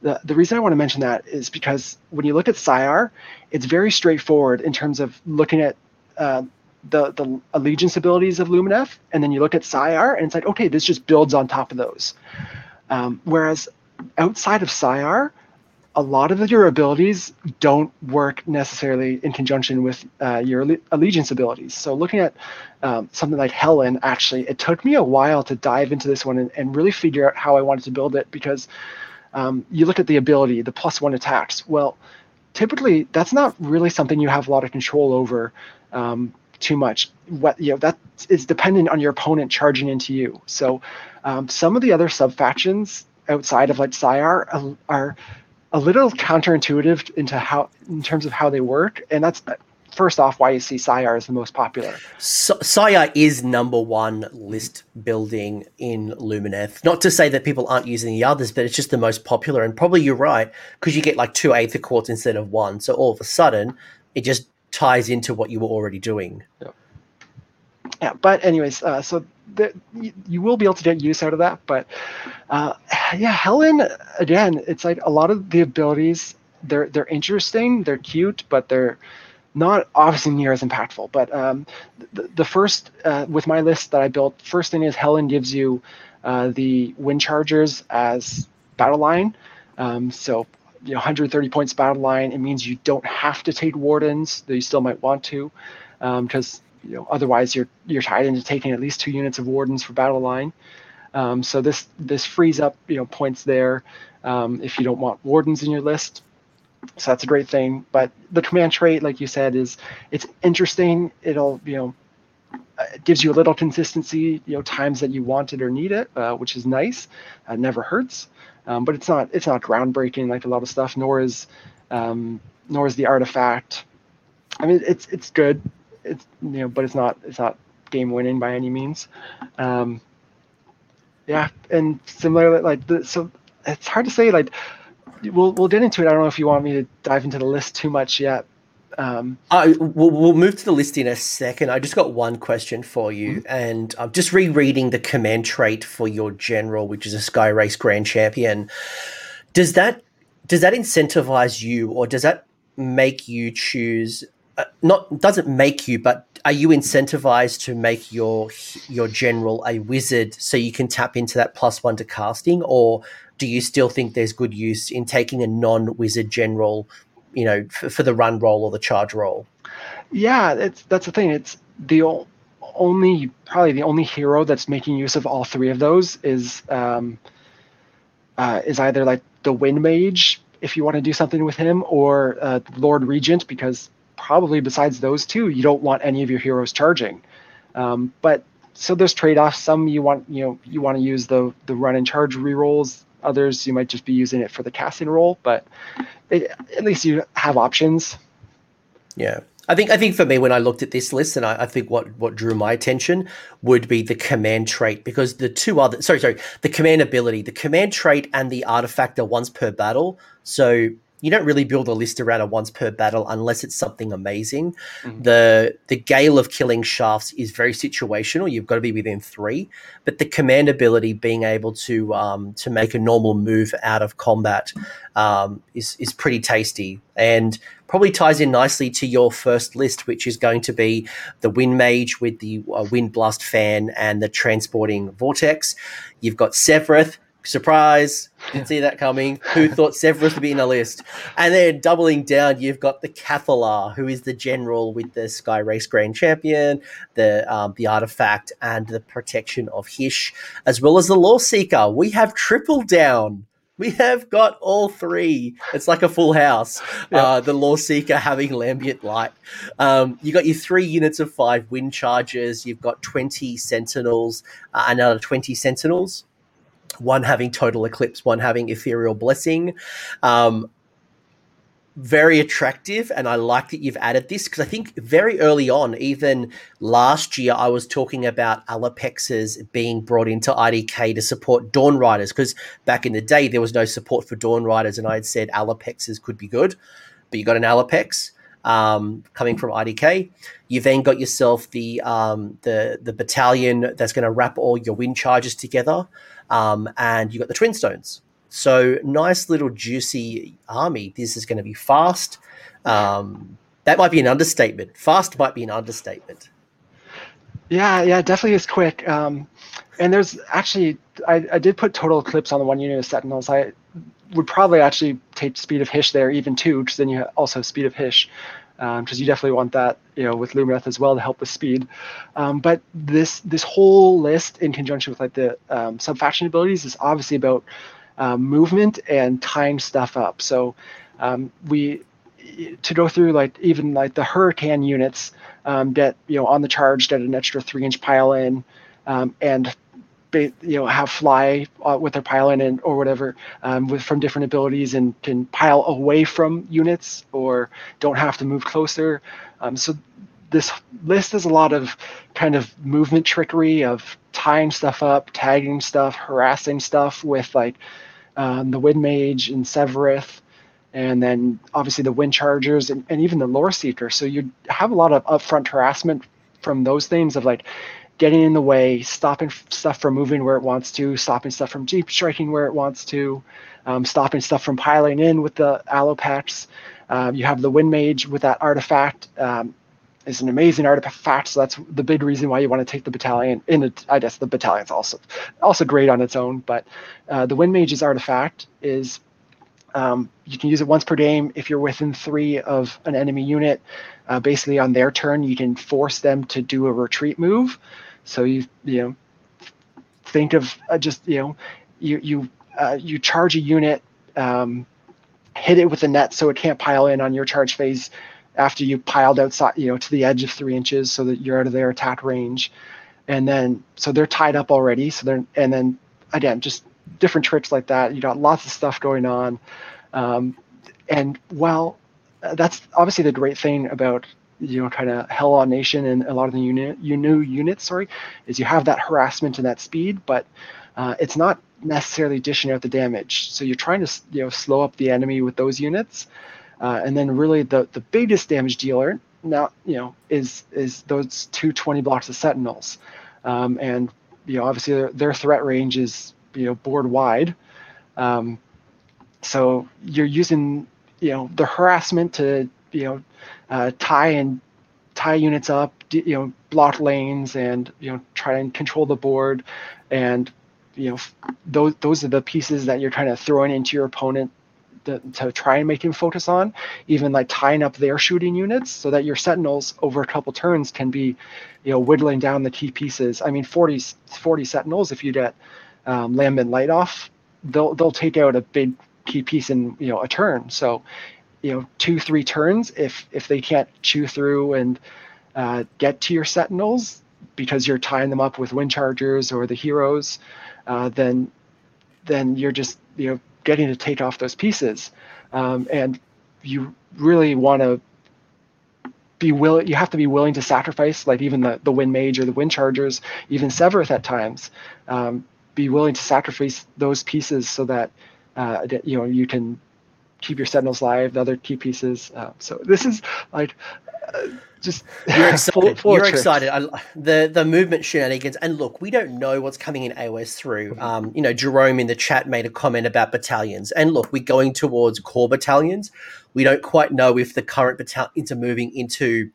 The, the reason I want to mention that is because when you look at Syar, it's very straightforward in terms of looking at uh, the, the allegiance abilities of Lumineth, and then you look at Syar, and it's like, okay, this just builds on top of those. Um, whereas outside of Syar, a lot of your abilities don't work necessarily in conjunction with uh, your allegiance abilities. So looking at um, something like Helon, actually, it took me a while to dive into this one and, and really figure out how I wanted to build it because um, you look at the ability, the plus one attacks. Well, typically that's not really something you have a lot of control over um, too much. What you know that is dependent on your opponent charging into you. So um, some of the other sub factions outside of like Syar are, are a little counterintuitive into how in terms of how they work, and that's first off why you see Syar is the most popular. Syar is number one list building in Lumineth. Not to say that people aren't using the others, but it's just the most popular. And probably you're right because you get like two Aether Quartz instead of one. So all of a sudden, it just ties into what you were already doing. Yeah. Yeah, but anyways, uh, so the, you, you, will be able to get use out of that. But uh, yeah, Helon again, it's like a lot of the abilities they're they're interesting, they're cute, but they're not obviously near as impactful. But um, the, the first uh, with my list that I built, first thing is Helon gives you uh, the wind chargers as battle line. Um, so you know 130 points battle line. It means you don't have to take wardens, though you still might want to, because um, you know, otherwise you're you're tied into taking at least two units of wardens for battle line. Um, so this this frees up you know points there um, if you don't want wardens in your list. So that's a great thing. But the command trait, like you said, is it's interesting. It'll you know it gives you a little consistency. You know times that you want it or need it, uh, which is nice. Uh, never hurts. Um, but it's not it's not groundbreaking like a lot of stuff. Nor is um, nor is the artifact. I mean, it's it's good it's you know, but it's not it's not game winning by any means. Um, yeah, and similarly, like the, so it's hard to say. Like we'll we'll get into it. I don't know if you want me to dive into the list too much yet. Um, uh, we'll, we'll move to the list in a second. I just got one question for you, mm-hmm. and I'm just rereading the command trait for your general, which is a Sky Race Grand Champion. Does that does that incentivize you, or does that make you choose not doesn't make you, but are you incentivized to make your your general a wizard so you can tap into that plus one to casting, or do you still think there's good use in taking a non wizard general, you know, for, for the run roll or the charge roll? Yeah, it's that's the thing. It's the only probably the only hero that's making use of all three of those is um, uh, is either like the Wind Mage if you want to do something with him, or uh, Lord Regent because probably besides those two, you don't want any of your heroes charging. Um, but so there's trade-offs. Some you want you know you want to use the the run and charge rerolls. Others you might just be using it for the casting roll. But it, at least you have options. Yeah. I think I think for me when I looked at this list and I, I, think what what drew my attention would be the command trait because the two other sorry sorry the command ability the command trait and the artifact are once per battle so you don't really build a list around a once per battle unless it's something amazing. Mm-hmm. The the gale of killing shafts is very situational. You've got to be within three, but the command ability, being able to um, to make a normal move out of combat, um, is is pretty tasty and probably ties in nicely to your first list, which is going to be the Wind Mage with the uh, Wind Blast fan and the transporting vortex. You've got Sevireth Surprise! Didn't see that coming. Who thought Sevireth would be in the list? And then doubling down, you've got the Cathallar, who is the general with the Sky Race Grand Champion, the um, the artifact, and the protection of Hysh, as well as the Loreseeker. We have triple down. We have got all three. It's like a full house. Yep. Uh, the Loreseeker having Lambent Light. Um, you got your three units of five Windchargers. You've got 20 Sentinels, uh, another 20 Sentinels one having total eclipse, one having ethereal blessing. Um, very attractive, and I like that you've added this because I think very early on, even last year, I was talking about Alopexes being brought into IDK to support Dawn Riders because back in the day there was no support for Dawn Riders, and I had said Alopexes could be good, but you got an Alopex um, coming from IDK. You've then got yourself the um, the the battalion that's going to wrap all your Windchargers together um, and you've got the Twin Stones. So nice little juicy army. This is going to be fast. Um, that might be an understatement. Fast might be an understatement. Yeah, yeah, definitely is quick. Um, and there's actually, I, I did put total eclipse on the one unit of Sentinels. I would probably actually take speed of Hysh there even too, because then you also have speed of Hysh, because um, you definitely want that, you know, with Lumineth as well to help with speed. Um, but this this whole list, in conjunction with like the um, subfaction abilities, is obviously about um, movement and tying stuff up. So um, we to go through like even like the hurricane units um, that you know on the charge get an extra three inch pile in and you know have fly uh, with their pylon and or whatever um, with from different abilities and can pile away from units or don't have to move closer. Um, so this list is a lot of kind of movement trickery of tying stuff up, tagging stuff, harassing stuff with like um, the Wind Mage and Sevireth, and then obviously the Wind Chargers and, and even the Lore Seeker. So you have a lot of upfront harassment from those things of like getting in the way, stopping stuff from moving where it wants to, stopping stuff from deep striking where it wants to, um, stopping stuff from piling in with the Alopex. Um, you have the Wind Mage with that artifact. Um, is an amazing artifact, so that's the big reason why you want to take the battalion. In the, I guess the battalion's also also great on its own, but uh, the Wind Mage's artifact is um, you can use it once per game if you're within three of an enemy unit. Uh, basically, on their turn, you can force them to do a retreat move. So you you know think of uh, just you know you you uh, you charge a unit, um, hit it with a net so it can't pile in on your charge phase after you piled outside you know to the edge of three inches so that you're out of their attack range, and then so they're tied up already. So they're and then again just different tricks like that. You got lots of stuff going on, um, and well, that's obviously the great thing about you know kind of Helon nation and a lot of the unit you new units sorry is you have that harassment and that speed but uh, it's not necessarily dishing out the damage. So you're trying to you know slow up the enemy with those units uh, and then really the the biggest damage dealer now you know is is those two twenty blocks of sentinels. Um, and you know obviously their, their, threat range is you know board wide. Um, so you're using you know the harassment to you know uh, tie and tie units up, you know, block lanes, and you know try and control the board, and you know those those are the pieces that you're trying to throw into your opponent to, try and make him focus on, even like tying up their shooting units so that your sentinels over a couple turns can be, you know, whittling down the key pieces. I mean, 40, 40 sentinels, if you get um, Lambent Light off, they'll, they'll take out a big key piece in, you know, a turn. So, you know, two, three turns, if, if they can't chew through and uh, get to your sentinels because you're tying them up with wind chargers or the heroes, uh, then, then you're just, you know, getting to take off those pieces. Um, and you really want to be willing you have to be willing to sacrifice like even the, the wind mage or the wind chargers even Sevireth at times um, be willing to sacrifice those pieces so that uh, you know you can keep your sentinels live the other key pieces uh, so this is like uh, just you're excited. full, full you're excited. I, the the movement shenanigans, and look, we don't know what's coming in AOS through. Mm-hmm. Um, you know, Jerome in the chat made a comment about battalions, and look, we're going towards core battalions. We don't quite know if the current battalions are moving into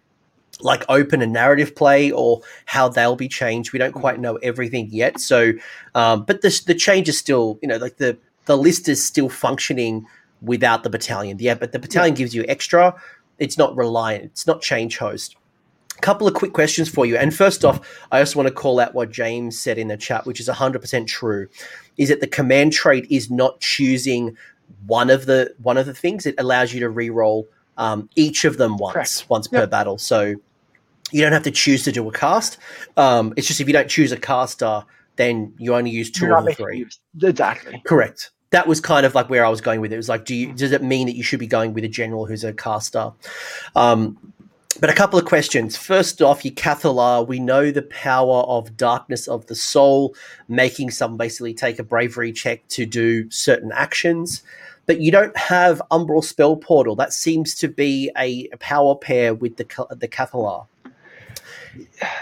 like open and narrative play or how they'll be changed. We don't quite mm-hmm. know everything yet. So, um, but the the change is still, you know, like the the list is still functioning without the battalion. Yeah, but the battalion yeah. gives you extra it's not reliant, it's not change host. A couple of quick questions for you. And first off, I also want to call out what James said in the chat, which is 100% true, is that the command trait is not choosing one of the one of the things. It allows you to re-roll um, each of them once, Correct. once yep. per battle. So you don't have to choose to do a cast. Um, it's just if you don't choose a caster, then you only use 2 or three. Exactly. Correct that was kind of like where I was going with it. It was like, do you does it mean that you should be going with a general who's a caster? Um, but a couple of questions. First off, your Cathallar, we know the power of darkness of the soul, making someone basically take a bravery check to do certain actions. But you don't have Umbral Spell Portal. That seems to be a, a power pair with the the Cathallar.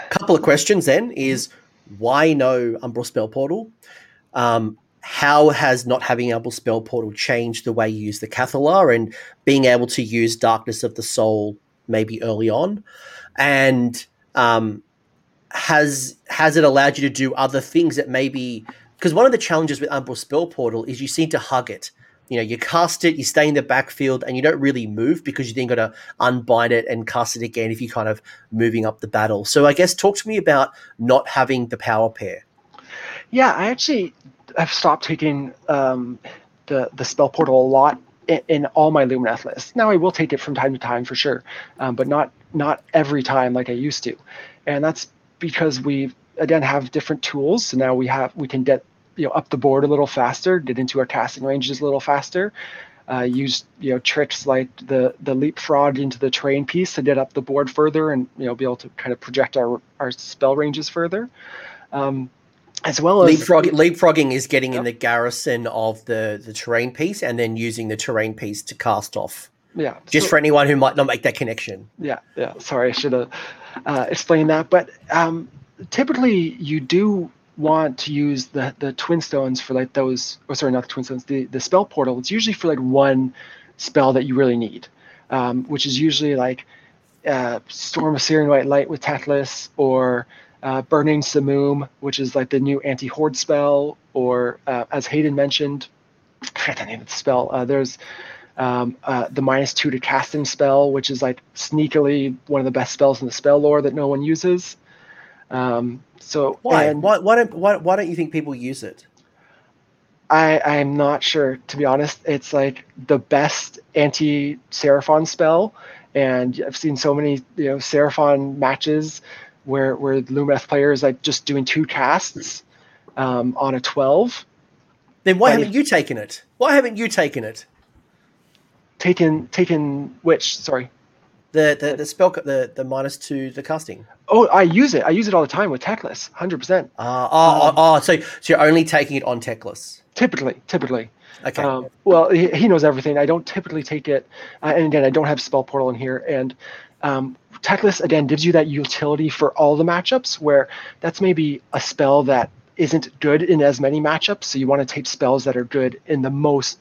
Couple of questions then is why no Umbral Spell Portal? Um, how has not having able Spell Portal changed the way you use the Cathallar and being able to use Darkness of the Soul maybe early on? And um, has has it allowed you to do other things that maybe because one of the challenges with Umbral Spell Portal is you seem to hug it. You know, you cast it, you stay in the backfield, and you don't really move because you then got to unbind it and cast it again if you're kind of moving up the battle. So, I guess talk to me about not having the power pair. Yeah, I actually have stopped taking um, the the spell portal a lot in, in, all my Lumineth lists. Now I will take it from time to time for sure, um, but not not every time like I used to, and that's because we again have different tools. So now we have we can get you know up the board a little faster, get into our casting ranges a little faster. Uh, use you know tricks like the the leapfrog into the terrain piece to get up the board further and you know be able to kind of project our our spell ranges further. Um, as well as Leapfrog, leapfrogging is getting yep. in the garrison of the the terrain piece and then using the terrain piece to cast off. Yeah, just so, for anyone who might not make that connection. Yeah, yeah. Sorry, I should have uh, explained that. But um, typically, you do want to use the the twin stones for like those. Oh, sorry, not the twin stones. The the spell portal. It's usually for like one spell that you really need, um, which is usually like uh, Storm of Searing White Light with Teclis or uh, Burning Simoom, which is like the new anti-horde spell, or uh, as Hayden mentioned, I forget the name of the spell. Uh, there's um, uh, the minus two to casting spell, which is like sneakily one of the best spells in the spell lore that no one uses. Um, so why? And why, why don't why, why don't you think people use it? I I'm not sure to be honest. It's like the best anti Seraphon spell, and I've seen so many you know Seraphon matches where where the Lumineth player is like just doing two casts um, on a twelve. Then why haven't you taken it? Why haven't you taken it? Taken taken which? Sorry. The the, the spell the the minus two the casting. Oh, I use it. I use it all the time with Teclis, hundred percent. Uh, oh, um, oh, so so you're only taking it on Teclis. Typically, typically. Okay. Um, well, he, he, knows everything. I don't typically take it, uh, and again, I don't have spell portal in here. And um, Teclis again gives you that utility for all the matchups where that's maybe a spell that isn't good in as many matchups. So you want to take spells that are good in the most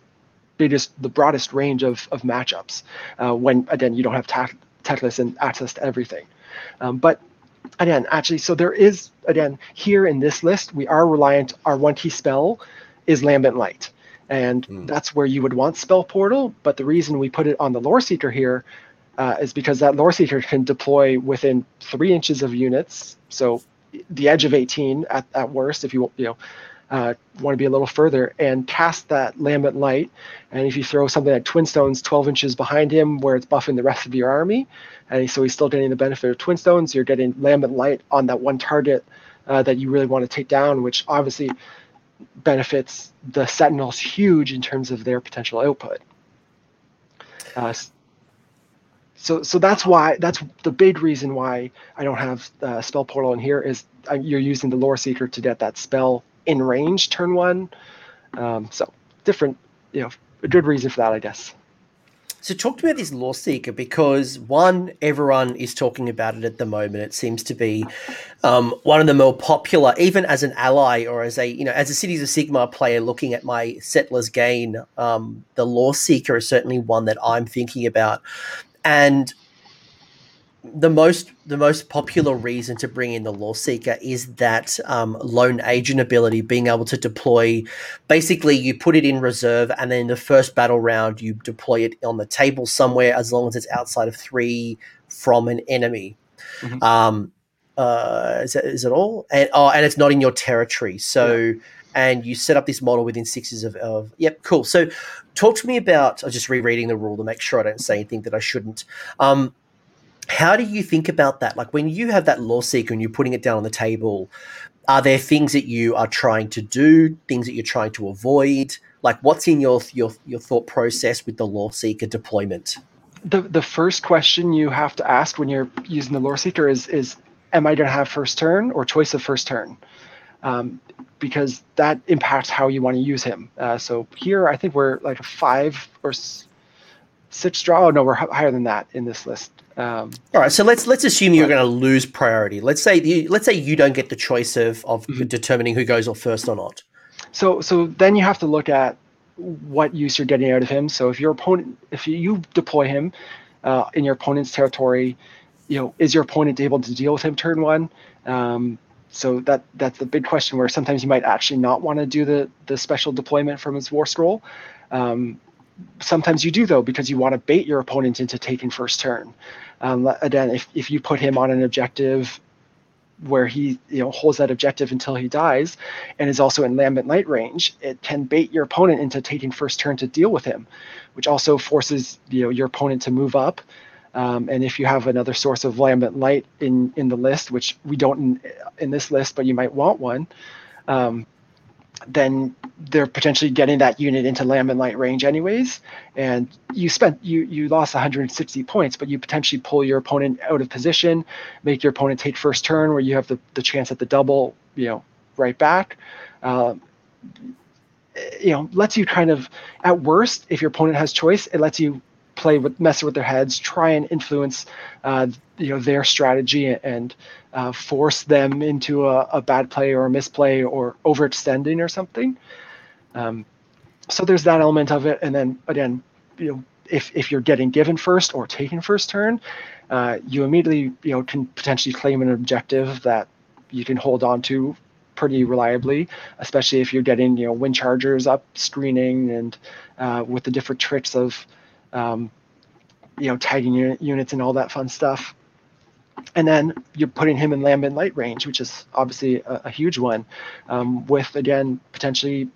biggest, the broadest range of, of matchups uh, when, again, you don't have ta- Teclis and access to everything. Um, but again, actually, so there is, again, here in this list, we are reliant, our one key spell is Lambent Light. And mm. that's where you would want Spell Portal. But the reason we put it on the Lore Seeker here uh, is because that Lore Seeker can deploy within three inches of units. So the edge of 18 at, at worst, if you, you know, uh, want to be a little further and cast that lambent light. And if you throw something like Twin Stones 12 inches behind him where it's buffing the rest of your army, and so he's still getting the benefit of Twin Stones, you're getting lambent light on that one target uh, that you really want to take down, which obviously benefits the Sentinels huge in terms of their potential output. Uh, so, so that's why that's the big reason why I don't have uh, spell portal in here is uh, you're using the lore seeker to get that spell in range turn one. Um, so different, you know, a good reason for that, I guess. So talk to me about this Lore Seeker because one, everyone is talking about it at the moment. It seems to be um, one of the more popular, even as an ally or as a you know as a Cities of Sigmar player looking at my Settlers Gain. Um, the Lore Seeker is certainly one that I'm thinking about, and the most the most popular reason to bring in the Loreseeker is that um, lone agent ability being able to deploy basically you put it in reserve and then in the first battle round you deploy it on the table somewhere as long as it's outside of three from an enemy mm-hmm. um, uh, is, that, is it all and oh and it's not in your territory so yeah. And you set up this model within sixes of, of yep cool so talk to me about i'm just rereading the rule to make sure i don't say anything that i shouldn't um, how do you think about that? Like when you have that Loreseeker and you're putting it down on the table, are there things that you are trying to do, things that you're trying to avoid? Like what's in your your your thought process with the Loreseeker deployment? The the first question you have to ask when you're using the lore seeker is is am I going to have first turn or choice of first turn? Um, because that impacts how you want to use him. Uh, so here, I think we're like a five or six draw. Oh, no, we're higher than that in this list. Um, All right, so let's let's assume you're going to lose priority. Let's say you let's say you don't get the choice of of mm-hmm. determining who goes off first or not. So so then you have to look at what use you're getting out of him. So if your opponent, if you deploy him uh, in your opponent's territory, you know, is your opponent able to deal with him turn one? Um, so that that's the big question where sometimes you might actually not want to do the the special deployment from his war scroll. Um, sometimes you do though because you want to bait your opponent into taking first turn. Um, again, if, if you put him on an objective where he you know holds that objective until he dies and is also in lambent light range it can bait your opponent into taking first turn to deal with him which also forces you know your opponent to move up um, and if you have another source of lambent light in in the list which we don't in, in this list but you might want one um, then they're potentially getting that unit into lambent light range anyways. And you spent you you lost 160 points but you potentially pull your opponent out of position make your opponent take first turn where you have the, the chance at the double you know right back. Uh, you know lets you kind of at worst if your opponent has choice it lets you play with mess with their heads try and influence uh, you know their strategy and uh, force them into a, a, bad play or a misplay or overextending or something. Um, so there's that element of it, and then again, you know, if if you're getting given first or taking first turn, uh, you immediately you know can potentially claim an objective that you can hold on to pretty reliably, especially if you're getting you know wind chargers up screening and uh, with the different tricks of um, you know tagging units and all that fun stuff and then you're putting him in lambent light range, which is obviously a, a huge one. Um, with again potentially,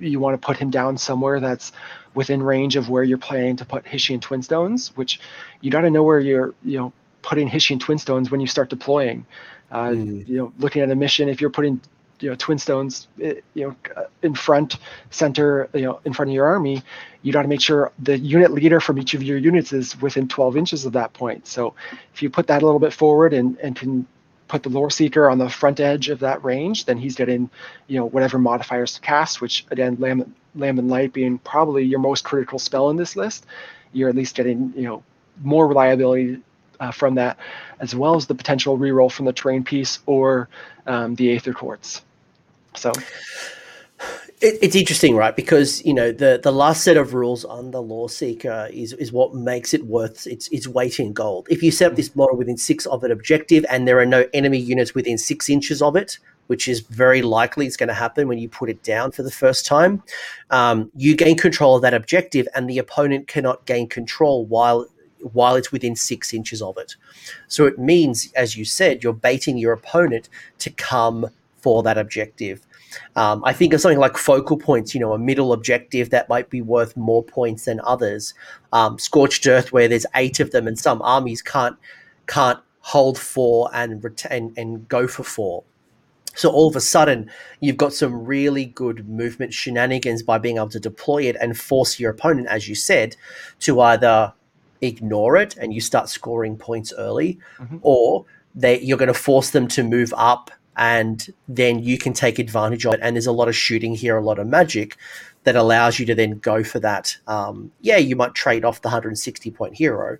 you want to put him down somewhere that's within range of where you're planning to put Hyshian Twin Stones, which you got to know where you're you know putting Hyshian Twin Stones when you start deploying. Uh, mm. You know, looking at a mission, if you're putting you know twin stones eh, you know uh, in front center you know in front of your army you got to make sure the unit leader from each of your units is within 12 inches of that point. So if you put that a little bit forward and and can put the lore seeker on the front edge of that range then he's getting you know whatever modifiers to cast which again lamb lambent light being probably your most critical spell in this list you're at least getting you know more reliability uh, from that, as well as the potential reroll from the terrain piece or um, the Aether Quartz. So, it, it's interesting, right? Because you know the the last set of rules on the Lore Seeker is is what makes it worth its its weight in gold. If you set up this model within six of an objective, and there are no enemy units within six inches of it, which is very likely it's going to happen when you put it down for the first time, um, you gain control of that objective, and the opponent cannot gain control while while it's within six inches of it. So it means, as you said, you're baiting your opponent to come for that objective. Um, I think of something like focal points, you know, a middle objective that might be worth more points than others. Um, Scorched Earth, where there's eight of them, and some armies can't can't hold four and retain and go for four. So all of a sudden, you've got some really good movement shenanigans by being able to deploy it and force your opponent, as you said, to either ignore it and you start scoring points early, mm-hmm. or they, you're going to force them to move up and then you can take advantage of it. And there's a lot of shooting here, a lot of magic that allows you to then go for that. Um, yeah, you might trade off the 160 point hero,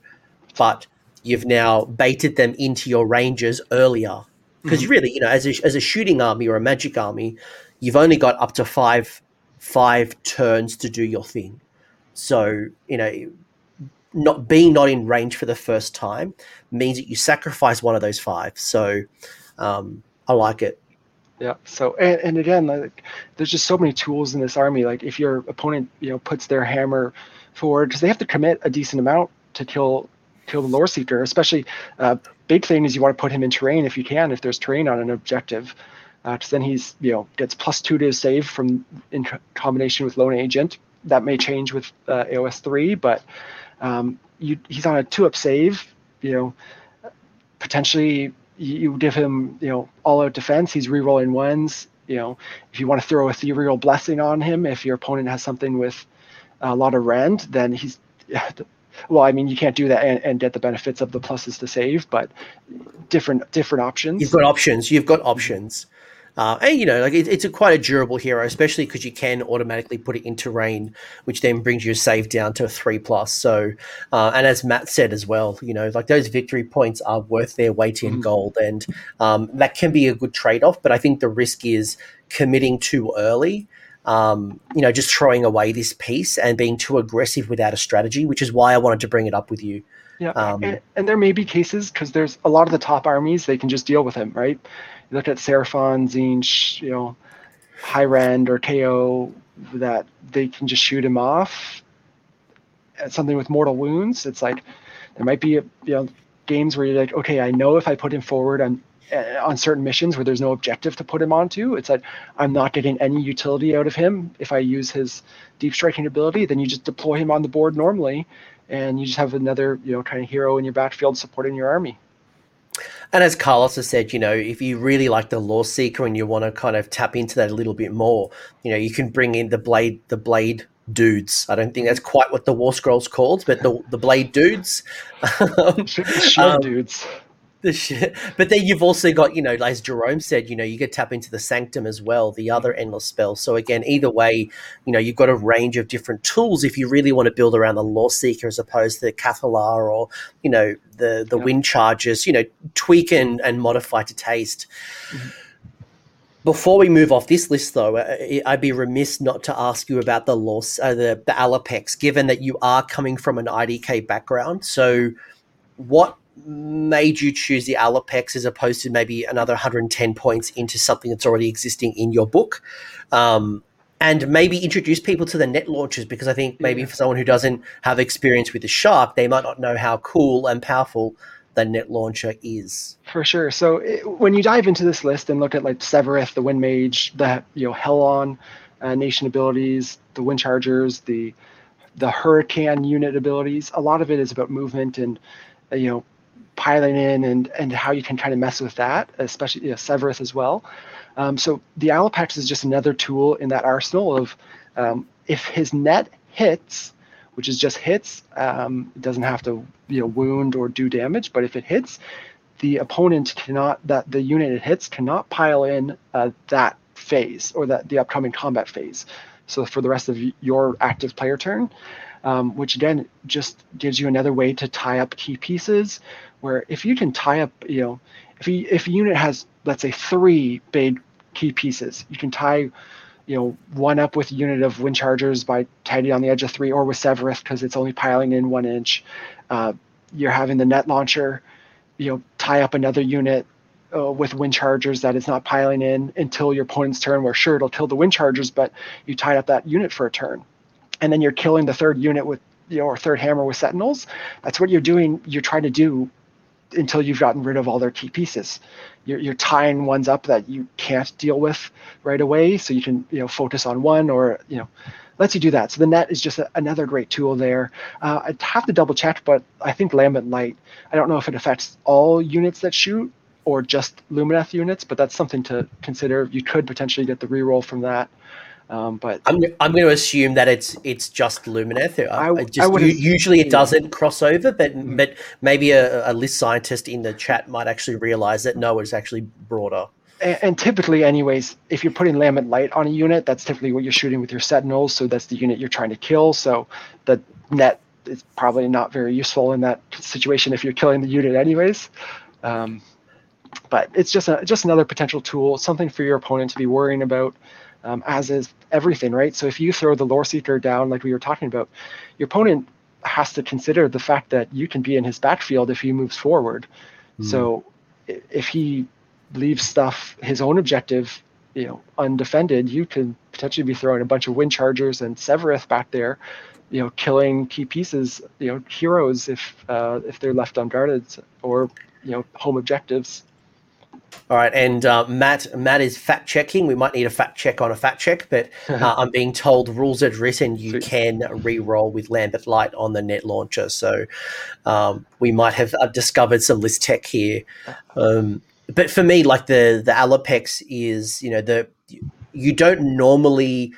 but you've now baited them into your ranges earlier. Because mm-hmm. really, you know, as a, as a shooting army or a magic army, you've only got up to five five turns to do your thing. So, you know, not being not in range for the first time means that you sacrifice one of those five. So, um, I like it. Yeah. So and, and again, like there's just so many tools in this army. Like if your opponent, you know, puts their hammer forward, because they have to commit a decent amount to kill kill the lore seeker. Especially, uh, big thing is you want to put him in terrain if you can, if there's terrain on an objective, because uh, then he's you know gets plus two to save from in combination with lone agent. That may change with uh, AOS three, but um, you he's on a two up save. You know, potentially you give him, you know, all out defense. He's re-rolling ones. You know, if you want to throw a ethereal blessing on him, if your opponent has something with a lot of rend, then he's well. I mean, you can't do that and, and get the benefits of the pluses to save, but different different options. You've got options. You've got options. Uh, and you know, like it, it's a quite a durable hero, especially because you can automatically put it into rain, which then brings your save down to a three plus. So, uh, and as Matt said as well, you know, like those victory points are worth their weight in mm-hmm. gold, and um, that can be a good trade off. But I think the risk is committing too early. Um, you know, just throwing away this piece and being too aggressive without a strategy, which is why I wanted to bring it up with you. Yeah, um, and, and, there may be cases because there's a lot of the top armies they can just deal with him, right? You look at Seraphon, Tzeentch, you know, High Rend or KO that they can just shoot him off. At something with mortal wounds, it's like there might be you know games where you're like, okay, I know if I put him forward on uh, on certain missions where there's no objective to put him onto, it's like I'm not getting any utility out of him. If I use his deep striking ability, then you just deploy him on the board normally, and you just have another you know kind of hero in your backfield supporting your army. And as Carlos has said, you know, if you really like the Loreseeker and you want to kind of tap into that a little bit more, you know, you can bring in the blade, the blade dudes. I don't think that's quite what the War Scrolls called, but the the blade dudes, um, um, dudes the shit. But then you've also got, you know, as Jerome said, you know, you could tap into the Sanctum as well, the other endless spell. So again, either way, you know, you've got a range of different tools if you really want to build around the Loreseeker as opposed to the Cathallar or, you know, the the Windchargers, you know, tweak and, and modify to taste. Mm-hmm. Before we move off this list, though, I'd be remiss not to ask you about the loss, uh, the the Alopex, given that you are coming from an IDK background. So, what made you choose the Alopex as opposed to maybe another 110 points into something that's already existing in your book? Um, and maybe introduce people to the net launchers because I think maybe yeah. for someone who doesn't have experience with the Shark, they might not know how cool and powerful the net launcher is. For sure. So it, when you dive into this list and look at like Sevireth, the Wind Mage, the you know Helon uh, nation abilities, the Wind Chargers, the the Hurricane unit abilities, a lot of it is about movement and uh, you know piling in and and how you can kind of mess with that, especially you know, Sevireth as well. Um, so the Alopex is just another tool in that arsenal of um, if his net hits, which is just hits, um, it doesn't have to you know wound or do damage, but if it hits, the opponent cannot that the unit it hits cannot pile in uh, that phase or that the upcoming combat phase. So for the rest of your active player turn, um, which again just gives you another way to tie up key pieces where if you can tie up, you know, if you, if a unit has let's say three big key pieces, you can tie you know, one up with a unit of wind chargers by tidying on the edge of three, or with Sevireth because it's only piling in one inch. Uh, you're having the net launcher, you know, tie up another unit uh, with wind chargers that is not piling in until your opponent's turn, where sure it'll kill the wind chargers, but you tied up that unit for a turn. And then you're killing the third unit with, you know, or third hammer with sentinels. That's what you're doing. You're trying to do until you've gotten rid of all their key pieces. You're, you're tying ones up that you can't deal with right away, so you can you know focus on one or you know lets you do that. So the net is just a, another great tool there. Uh, I have to double check, but I think Lambent Light. I don't know if it affects all units that shoot or just Lumineth units, but that's something to consider. You could potentially get the reroll from that. Um, but I'm, I'm going to assume that it's it's just Lumineth. I, I just, I usually it doesn't cross over, but mm-hmm. but maybe a, a, list scientist in the chat might actually realize that no, it's actually broader. And, and, typically, anyways, if you're putting Lambent Light on a unit, that's typically what you're shooting with your Sentinels. So that's the unit you're trying to kill. So the net is probably not very useful in that situation if you're killing the unit anyways. Um, but it's just a just another potential tool, something for your opponent to be worrying about um, as is everything, right? So if you throw the lore seeker down, like we were talking about, your opponent has to consider the fact that you can be in his backfield if he moves forward. Mm. So if he leaves stuff, his own objective, you know, undefended, you could potentially be throwing a bunch of wind chargers and Sevireth back there, you know, killing key pieces, you know, heroes if uh, if they're left unguarded or you know home objectives. All right, and uh, Matt Matt is fact checking. We might need a fact check on a fact check, but uh, I'm being told rules are written. You can re-roll with Lambent Light on the net launcher, so um, we might have uh, discovered some list tech here. Um, but for me, like the the Alopex is, you know, the you don't normally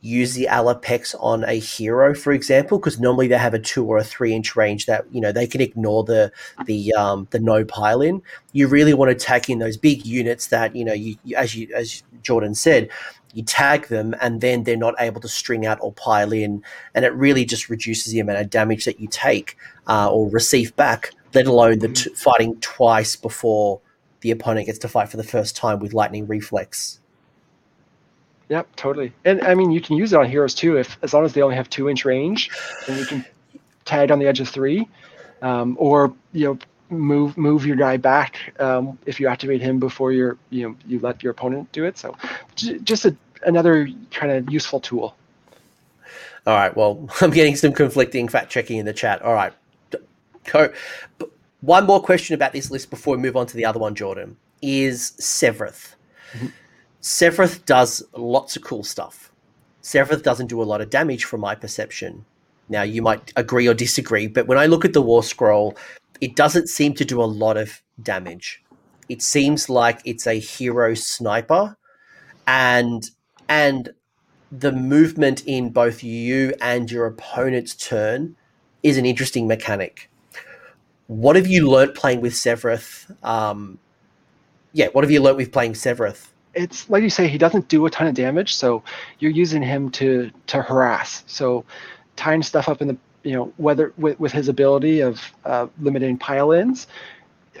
use the Alopex on a hero, for example, because normally they have a two or a three inch range that you know they can ignore the the um, the no pile in. You really want to tag in those big units that you know you, you as you as Jordan said, you tag them and then they're not able to string out or pile in, and it really just reduces the amount of damage that you take uh, or receive back. Let alone the t- fighting twice before the opponent gets to fight for the first time with lightning reflex. Yep, totally. And I mean, you can use it on heroes too, if as long as they only have two inch range, and you can tag on the edge of three, um, or you know, move move your guy back um, if you activate him before you're you know you let your opponent do it. So, j- just a, another kind of useful tool. All right. Well, I'm getting some conflicting fact checking in the chat. All right. Go. One more question about this list before we move on to the other one, Jordan, is Sevireth. Mm-hmm. Sevireth does lots of cool stuff. Sevireth doesn't do a lot of damage from my perception. Now, you might agree or disagree, but when I look at the War Scroll, it doesn't seem to do a lot of damage. It seems like it's a hero sniper, and and the movement in both you and your opponent's turn is an interesting mechanic. What have you learnt playing with Sevireth? Um, yeah, what have you learnt with playing Sevireth? It's like you say, he doesn't do a ton of damage, so you're using him to to harass. So tying stuff up in the you know whether with, with his ability of uh, limiting pile-ins,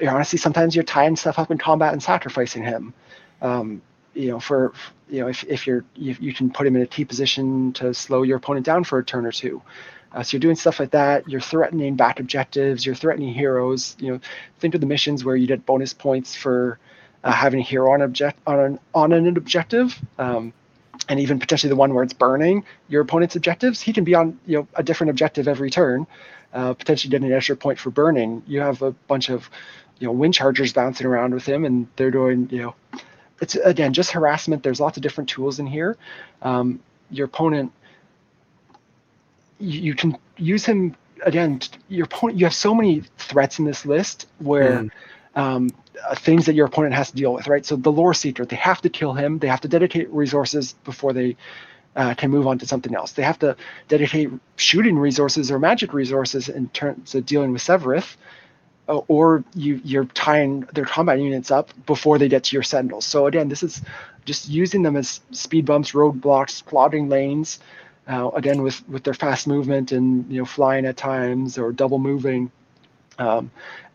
honestly sometimes you're tying stuff up in combat and sacrificing him. Um, you know, for you know if, if you're you, you can put him in a key position to slow your opponent down for a turn or two. Uh, so you're doing stuff like that. You're threatening back objectives. You're threatening heroes. You know, think of the missions where you get bonus points for uh, having a hero on object on an on an objective, um, and even potentially the one where it's burning your opponent's objectives. He can be on you know a different objective every turn, uh, potentially getting an extra point for burning. You have a bunch of you know wind chargers bouncing around with him, and they're doing you know it's again just harassment. There's lots of different tools in here. Um, your opponent, you, you, can use him again. Your opponent, you have so many threats in this list where. Mm. Um, uh, things that your opponent has to deal with, right? So the lore seeker, they have to kill him. They have to dedicate resources before they uh, can move on to something else. They have to dedicate shooting resources or magic resources in terms of dealing with Sevireth, uh, or you you're tying their combat units up before they get to your sentinels. So again, this is just using them as speed bumps, roadblocks, clogging lanes. Uh, again, with with their fast movement and you know flying at times or double moving. Um,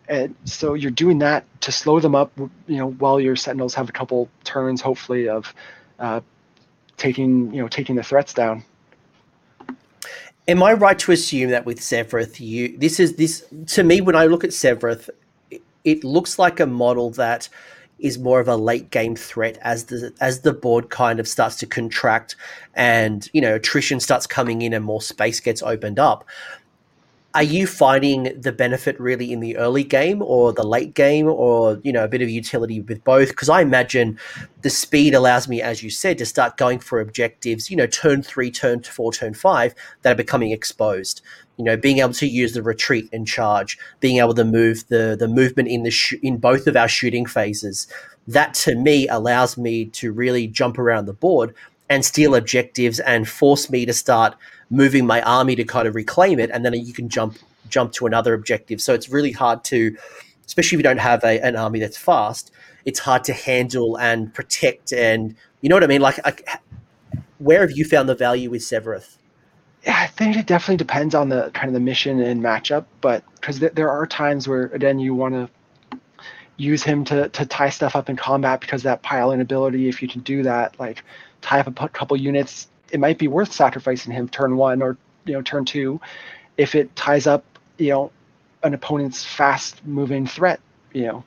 and so you're doing that to slow them up you know while your sentinels have a couple turns hopefully of uh, taking you know taking the threats down. Am I right to assume that with Sevireth, you this is this to me when I look at Sevireth, it, it looks like a model that is more of a late game threat as the as the board kind of starts to contract and you know attrition starts coming in and more space gets opened up are you finding the benefit really in the early game or the late game or you know a bit of utility with both? Because i imagine the speed allows me as you said to start going for objectives you know turn 3 turn 4 turn 5 that are becoming exposed. You know being able to use the retreat and charge being able to move the the movement in the sh- in both of our shooting phases. That to me allows me to really jump around the board and steal objectives and force me to start moving my army to kind of reclaim it, and then you can jump jump to another objective. So it's really hard to, especially if you don't have a, an army that's fast. It's hard to handle and protect, and you know what I mean. Like, where have you found the value with Sevireth? Yeah, I think it definitely depends on the kind of the mission and matchup, but because th- there are times where again you want to use him to to tie stuff up in combat because that pile in ability. If you can do that, like tie up a couple units it might be worth sacrificing him turn one or you know turn two if it ties up you know an opponent's fast moving threat you know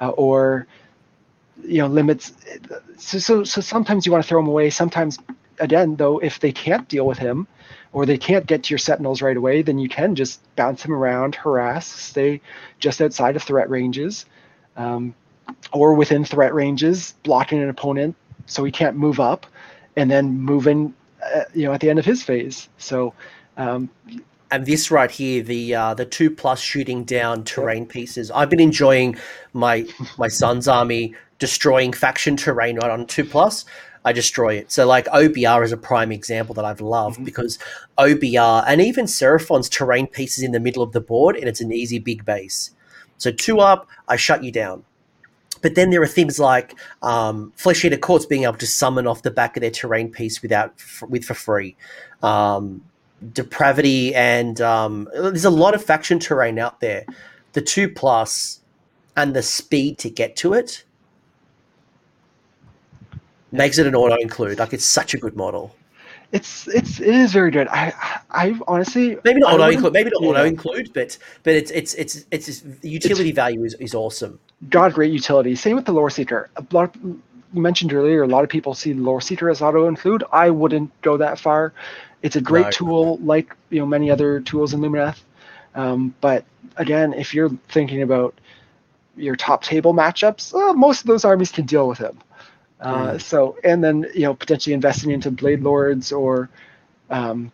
uh, or you know limits so, so so sometimes you want to throw him away. Sometimes again though if they can't deal with him or they can't get to your sentinels right away then you can just bounce him around harass stay just outside of threat ranges um, or within threat ranges blocking an opponent so he can't move up and then moving, uh, you know, at the end of his phase. So, um, and this right here, the uh, the two plus shooting down terrain pieces. I've been enjoying my my son's army destroying faction terrain right on two plus. I destroy it. So like OBR is a prime example that I've loved mm-hmm. because OBR and even Seraphon's terrain pieces in the middle of the board and it's an easy big base. So two up, I shut you down. But then there are things like um, Flesh Eater Courts being able to summon off the back of their terrain piece without with for free. Um, depravity and um, there's a lot of faction terrain out there. The two plus and the speed to get to it makes it an auto include. Like it's such a good model. It's it's it is very good. I I honestly maybe not auto include, maybe not yeah. auto include, but but it's it's it's it's, it's utility it's, value is, is awesome got great utility. Same with the Loreseeker. A lot of, you mentioned earlier, a lot of people see Loreseeker as auto include. I wouldn't go that far. It's a great no. tool, like you know many other tools in Lumineth. Um, but again, if you're thinking about your top table matchups, uh, most of those armies can deal with him. Uh, mm. So, and then you know potentially investing into blade lords or um,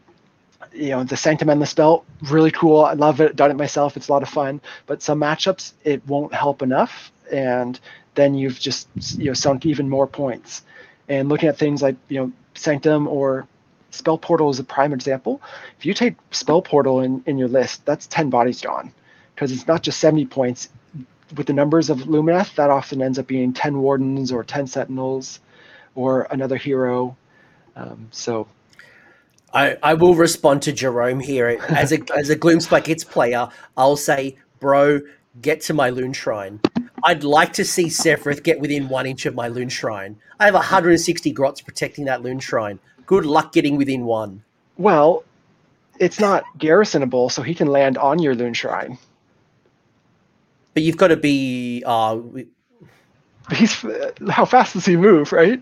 you know the sanctum and the spell really cool. I love it done it myself. It's a lot of fun. But some matchups it won't help enough. And then you've just you know sunk even more points. And looking at things like you know sanctum or spell portal is a prime example. If you take spell portal in, in your list that's 10 bodies drawn because it's not just 70 points with the numbers of lumineth that often ends up being 10 wardens or 10 sentinels or another hero um, so I, I will respond to Jerome here as a as a Gitz player. I'll say, bro, get to my Loon Shrine. I'd like to see Sevireth get within one inch of my Loon Shrine. I have 160 grots protecting that Loon Shrine. Good luck getting within one. Well, it's not garrisonable, so he can land on your Loon Shrine. But you've got to be. Uh, He's how fast does he move, right?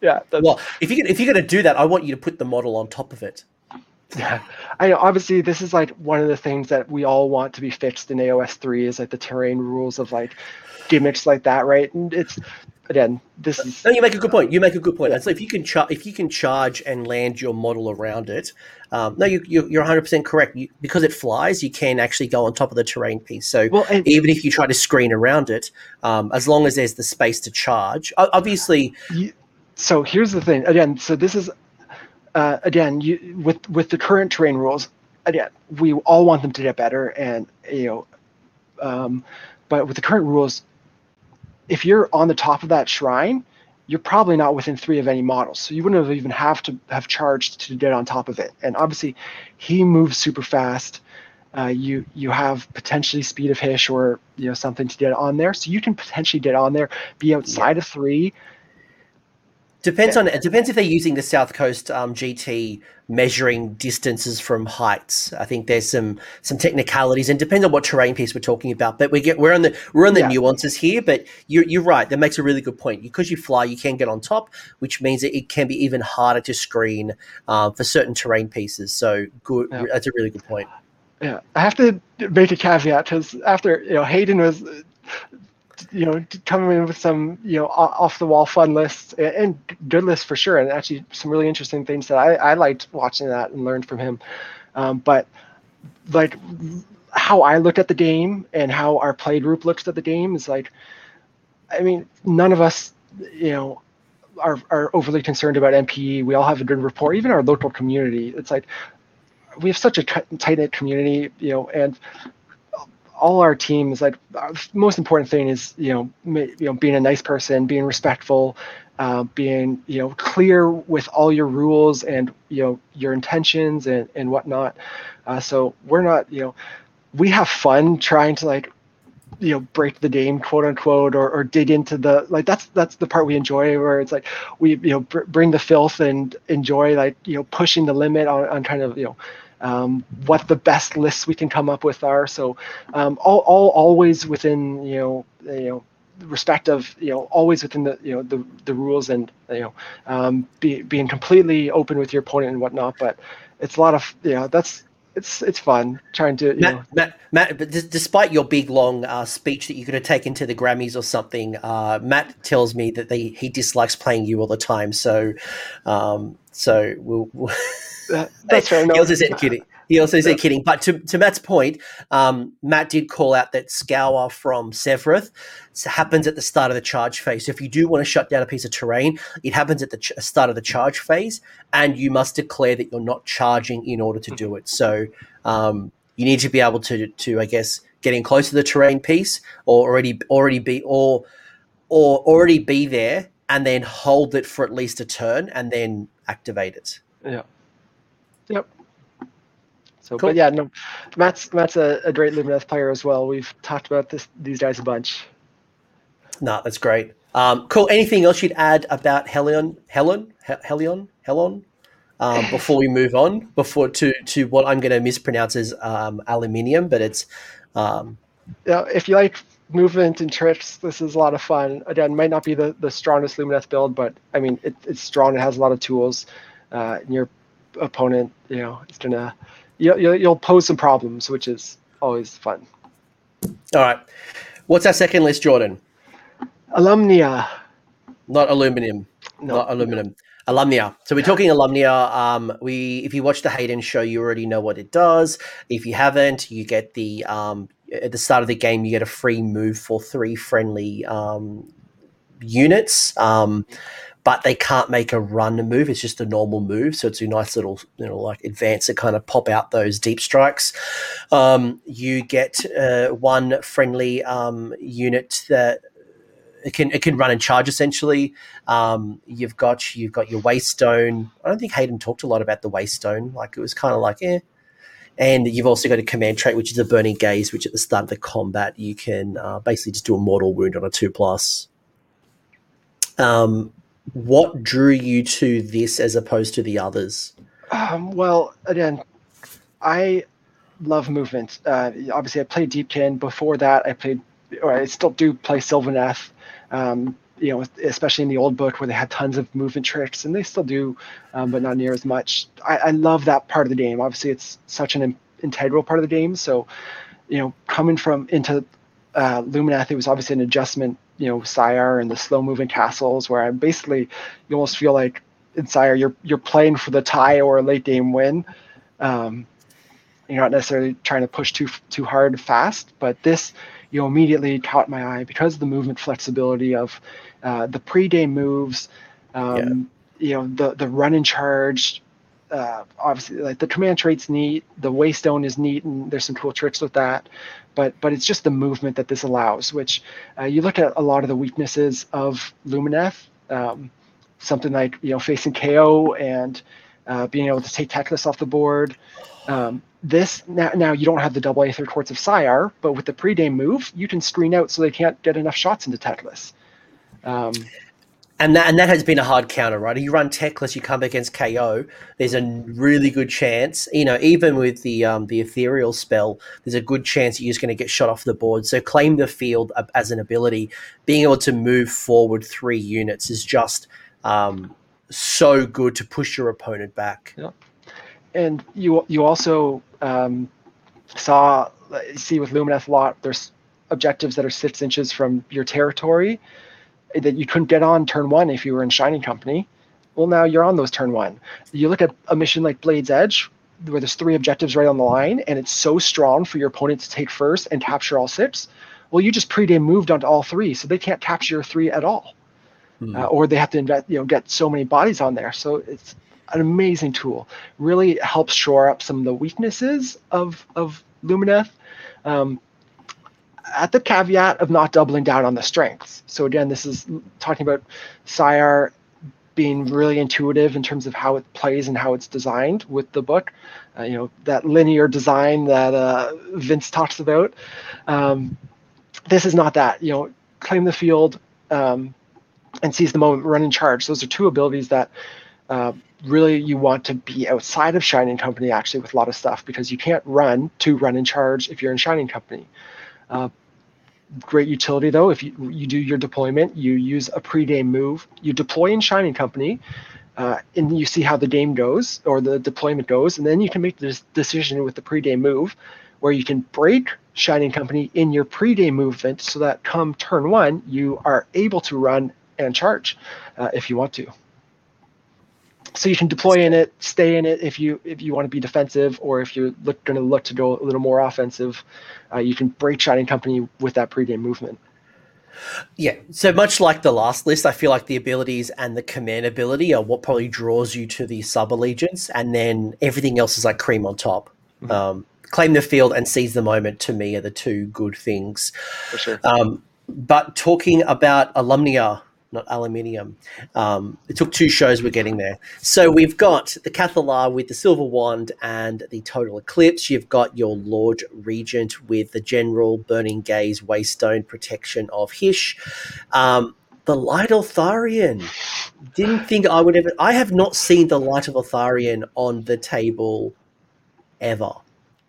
yeah. Well, if you if you're going to do that, I want you to put the model on top of it. Yeah, I know. Obviously, this is like one of the things that we all want to be fixed in AOS three is like the terrain rules of like gimmicks like that, right? And it's again, this is. No, you make a good point. You make a good point. Yeah. So if you can char- if you can charge and land your model around it, um, no, you, you, are 100 percent correct. You, because it flies, you can actually go on top of the terrain piece. So well, and, even if you try to screen around it, um, as long as there's the space to charge, obviously. You, so here's the thing again so this is uh, again you, with with the current terrain rules again we all want them to get better and you know um, but with the current rules if you're on the top of that shrine you're probably not within three of any models. So you wouldn't have even have to have charged to get on top of it. And obviously he moves super fast. Uh, you you have potentially speed of Hysh or you know something to get on there. So you can potentially get on there be outside yeah. of three Depends on it. Depends if they're using the South Coast um, GT measuring distances from heights. I think there's some some technicalities, and depends on what terrain piece we're talking about. But we get we're on the we're on the yeah. nuances here. But you're you're right. That makes a really good point. Because you fly, you can get on top, which means that it can be even harder to screen uh, for certain terrain pieces. So good. Yeah. That's a really good point. Yeah, I have to make a caveat because after you know Hayden was you know coming in with some you know off the wall fun lists and good lists for sure and actually some really interesting things that i, I liked watching that and learned from him. Um, but like how i looked at the game and how our play group looks at the game is like i mean none of us you know are, are overly concerned about NPE we all have a good rapport even our local community. It's like we have such a tight knit community you know and all our teams like most important thing is you know you know being a nice person being respectful uh, being you know clear with all your rules and you know your intentions and and whatnot. Uh, so we're not you know we have fun trying to like you know break the game quote unquote or, or dig into the like that's that's the part we enjoy where it's like we you know br- bring the filth and enjoy like you know pushing the limit on, on kind of you know um, what the best lists we can come up with are. So um, all, all always within you know you know respect of you know always within the you know the, the rules and you know um, be, being completely open with your opponent and whatnot. But it's a lot of you know that's it's it's fun trying to Matt, know. Matt, Matt, but d- despite your big long uh, speech that you could have taken to the Grammys or something, uh, Matt tells me that they, he dislikes playing you all the time. So, um, so we'll, we'll No, he also said kidding. He also said kidding. But to, to Matt's point, um, Matt did call out that scour from Sevireth happens at the start of the charge phase. So if you do want to shut down a piece of terrain, it happens at the ch- start of the charge phase, and you must declare that you're not charging in order to do it. So um, you need to be able to, to I guess, getting close to the terrain piece, or already already be or or already be there, and then hold it for at least a turn, and then activate it. Yeah. Yep. So, cool. but yeah, no, Matt's Matt's a, a great Lumineth player as well. We've talked about this these guys a bunch. No, that's great. Um, cool. Anything else you'd add about Helion? Helen? Helion? Helon? Um, before we move on, before to to what I'm going to mispronounce as um, aluminium, but it's. Um, yeah, if you like movement and tricks, this is a lot of fun. Again, might not be the, the strongest Lumineth build, but I mean, it, it's strong. It has a lot of tools. Uh, and your opponent, you know, is gonna you'll, you'll pose some problems, which is always fun. All right, what's our second list, Jordan? Alumnia. Not aluminum. No, not aluminum. Alumnia. So we're talking Alumnia. Um, we, if you watch the Hayden show, you already know what it does. If you haven't, you get the um, at the start of the game, you get a free move for three friendly um, units. Um, but they can't make a run move. It's just a normal move. So it's a nice little, you know, like advance to kind of pop out those deep strikes. Um, you get uh, one friendly um, unit that it can it can run and charge essentially. Um, you've got you've got your waystone. I don't think Hayden talked a lot about the waystone. Like it was kind of like eh. And you've also got a command trait, which is a burning gaze, which at the start of the combat you can uh, basically just do a mortal wound on a two plus. Um, what drew you to this as opposed to the others? Um, well, again, I love movement. Uh, obviously, I played Deepkin. Before that, I played, or I still do play Sylvaneth. Um, you know, especially in the old book where they had tons of movement tricks, and they still do, um, but not near as much. I, I, love that part of the game. Obviously, it's such an in- integral part of the game. So, you know, coming from into uh, it was obviously an adjustment you know Syar and the slow moving castles, where I basically you almost feel like in Syar you're you're playing for the tie or a late game win. Um, you're not necessarily trying to push too too hard fast, but this you know immediately caught my eye because of the movement flexibility of uh, the pre-game moves. Um, yeah. You know the the run and charge. Uh, obviously, like the command trait's neat. The waystone is neat, and there's some cool tricks with that but but it's just the movement that this allows. Which uh, you look at a lot of the weaknesses of Lumineth, um, something like you know facing KO and uh, being able to take Teclis off the board. Um, this now, now you don't have the double Aether Quartz of Syar, but with the pre-game move, you can screen out so they can't get enough shots into Teclis. Um, and that and that has been a hard counter, right? You run Teclis, you come against KO. There's a really good chance, you know, even with the um, the ethereal spell, there's a good chance you're just going to get shot off the board. So claim the field as an ability, being able to move forward three units is just um, so good to push your opponent back. Yeah, and you you also um, saw see with Lumineth a lot. There's objectives that are six inches from your territory that you couldn't get on turn one if you were in Shining Company. Well, now you're on those turn one. You look at a mission like Blade's Edge, where there's three objectives right on the line, and it's so strong for your opponent to take first and capture all six. Well, you just pre-game moved onto all three, so they can't capture your three at all, mm-hmm. uh, or they have to invest, you know, get so many bodies on there. So it's an amazing tool. Really helps shore up some of the weaknesses of of Lumineth. Um, at the caveat of not doubling down on the strengths. So again, this is talking about Syar being really intuitive in terms of how it plays and how it's designed with the book. Uh, you know that linear design that uh, Vince talks about. Um, this is not that. You know, claim the field um, and seize the moment, run in charge. Those are two abilities that. Uh, really you want to be outside of Shining Company actually with a lot of stuff because you can't run to run in charge if you're in Shining Company. Uh, great utility though. If you, you do your deployment, you use a pre-game move, you deploy in Shining Company, uh, and you see how the game goes or the deployment goes, and then you can make this decision with the pre-game move, where you can break Shining Company in your pre-game movement, so that come turn one, you are able to run and charge uh, if you want to so you can deploy in it, stay in it if you if you want to be defensive, or if you're look, going to look to go a little more offensive, uh, you can break Shining Company with that pregame movement. Yeah, so much like the last list, I feel like the abilities and the command ability are what probably draws you to the sub allegiance, and then everything else is like cream on top. Mm-hmm. Um, claim the field and seize the moment to me are the two good things. For sure. Um, but talking about Alumnia not aluminium. Um, it took two shows. We're getting there. So we've got the Cathallar with the Silver Wand and the Total Eclipse. You've got your Lord Regent with the General Burning Gaze Waystone Protection of Hysh. Um, the Light Eltharion. Didn't think I would ever. I have not seen the Light of Eltharion on the table ever.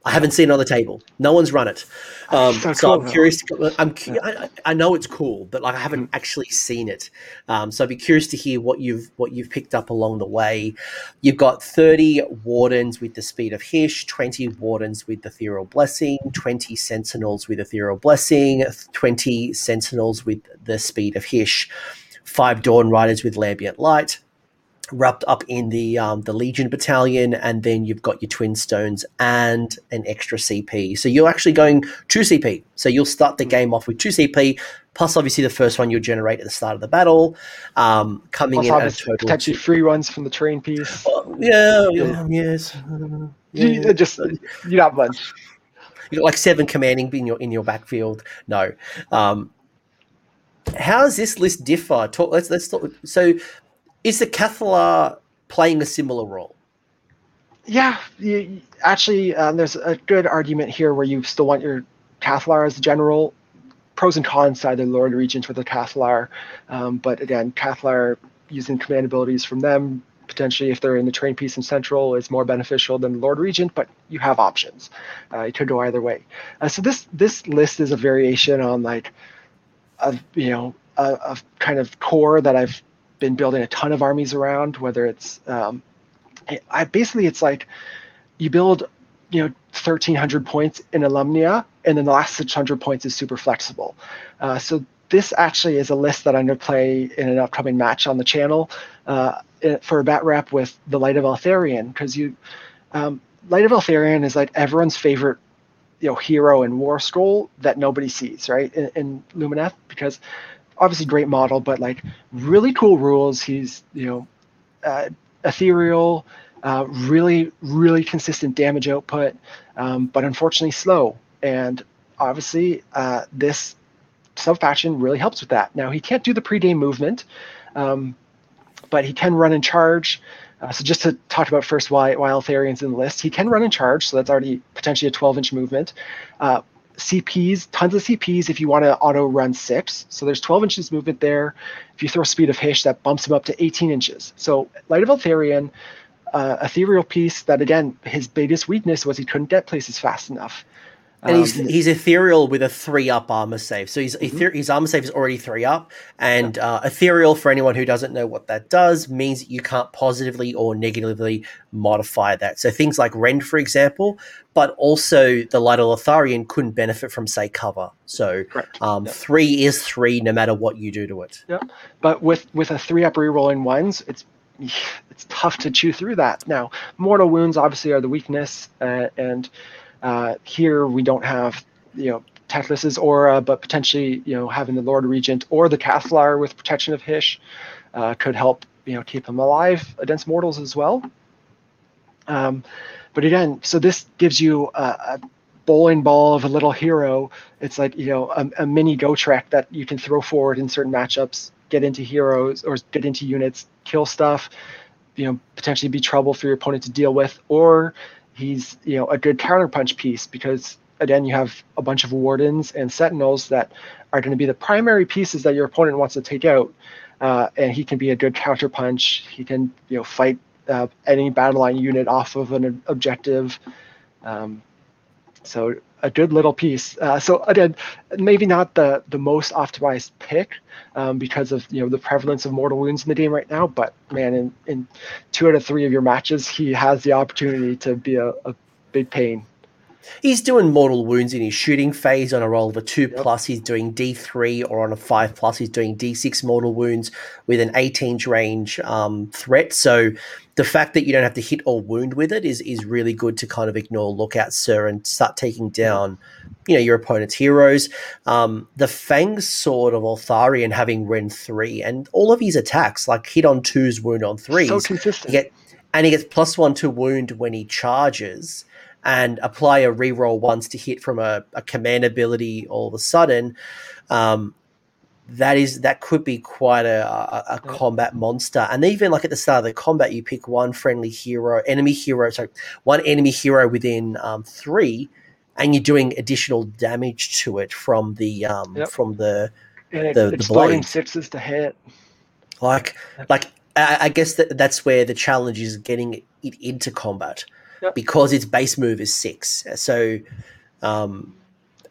I haven't seen it on the table. No one's run it. Um, so, so cool, I'm curious. To, I'm, I, I, know it's cool, but like I haven't mm. actually seen it. Um, so I'd be curious to hear what you've what you've picked up along the way. You've got 30 wardens with the speed of Hysh, 20 wardens with the ethereal blessing, 20 sentinels with ethereal blessing, 20 sentinels with the speed of Hysh, five dawn riders with Lambent light wrapped up in the um, the Legion battalion, and then you've got your Twin Stones and an extra CP. So you're actually going two CP. So you'll start the game off with two CP, plus obviously the first one you'll generate at the start of the battle, um, coming plus in at a total potentially free runs from the train piece. Oh, yeah, yeah, yes. Uh, yeah. just you got bunch. You got like seven commanding in your in your backfield. No. Um, how does this list differ? Talk, let's let's talk. So is the Cathallar playing a similar role? Yeah, you, actually, um, there's a good argument here where you still want your Cathallar as a general. Pros and cons to either Lord Regent or the Cathallar. Um, but again, Cathallar using command abilities from them, potentially if they're in the train piece in Central, is more beneficial than Lord Regent, but you have options. Uh, it could go either way. Uh, so this this list is a variation on like, a, you know, a, a kind of core that I've been building a ton of armies around, whether it's um, I basically it's like you build you know 1300 points in alumnia and then the last 600 points is super flexible. Uh, so this actually is a list that i'm going to play in an upcoming match on the channel uh, for a bat rep with the light of eltharion because you um, light of eltharion is like everyone's favorite you know hero in war scroll that nobody sees right in, in lumineth because obviously great model, but like really cool rules. He's you know uh, ethereal, uh, really really consistent damage output, um, but unfortunately slow. And obviously uh, this sub faction really helps with that. Now he can't do the pre-game movement, um, but he can run and charge. Uh, so just to talk about first why why Eltharion's in the list, he can run and charge, so that's already potentially a 12 inch movement. Uh, CPs, tons of CPs if you want to auto run six. So there's 12 inches movement there. If you throw speed of Hysh, that bumps him up to 18 inches. So Light of Eltharion, uh, ethereal piece that again, his biggest weakness was he couldn't get places fast enough. And he's um, he's ethereal with a three up armor save. So he's mm-hmm. his armor save is already three up. And yeah. uh, ethereal, for anyone who doesn't know what that does, means that you can't positively or negatively modify that. So things like Rend, for example, but also the Light of Eltharion couldn't benefit from say cover. So um, yeah. three is three no matter what you do to it. Yeah. But with with a three up rerolling ones, it's it's tough to chew through that. Now, mortal wounds obviously are the weakness, uh, and uh, here we don't have, you know, Teclis's aura, but potentially, you know, having the Lord Regent or the Cathallar with protection of Hysh uh, could help, you know, keep him alive against mortals as well. Um, but again, so this gives you a, a, bowling ball of a little hero. It's like you know a, a mini Gotrek that you can throw forward in certain matchups, get into heroes or get into units, kill stuff, you know, potentially be trouble for your opponent to deal with, or he's you know a good counterpunch piece because again you have a bunch of wardens and sentinels that are going to be the primary pieces that your opponent wants to take out. Uh, and he can be a good counterpunch he can you know fight uh, any battle line unit off of an objective. Um, so a good little piece. Uh, so again, maybe not the the most optimized pick um, because of you know the prevalence of mortal wounds in the game right now. But man, in in two out of three of your matches, he has the opportunity to be a, a big pain. He's doing mortal wounds in his shooting phase on a roll of a two yep. plus. He's doing D three, or on a five plus, he's doing D six mortal wounds with an eighteen range um, threat. So the fact that you don't have to hit or wound with it is is really good to kind of ignore lookout sir and start taking down you know your opponent's heroes. Um, the fang sword of Eltharion having rend 3 and all of his attacks like hit on twos wound on threes so consistent. get, and he gets plus one to wound when he charges and apply a reroll once to hit from a, a command ability all of a sudden. Um, that is that could be quite a, a, a combat monster. And even like at the start of the combat, you pick one friendly hero, enemy hero, so one enemy hero within um, three, and you're doing additional damage to it from the um, yep. from the and the, exploding the sixes to hit. Like like I, I guess that that's where the challenge is getting it into combat yep. because its base move is six. So um,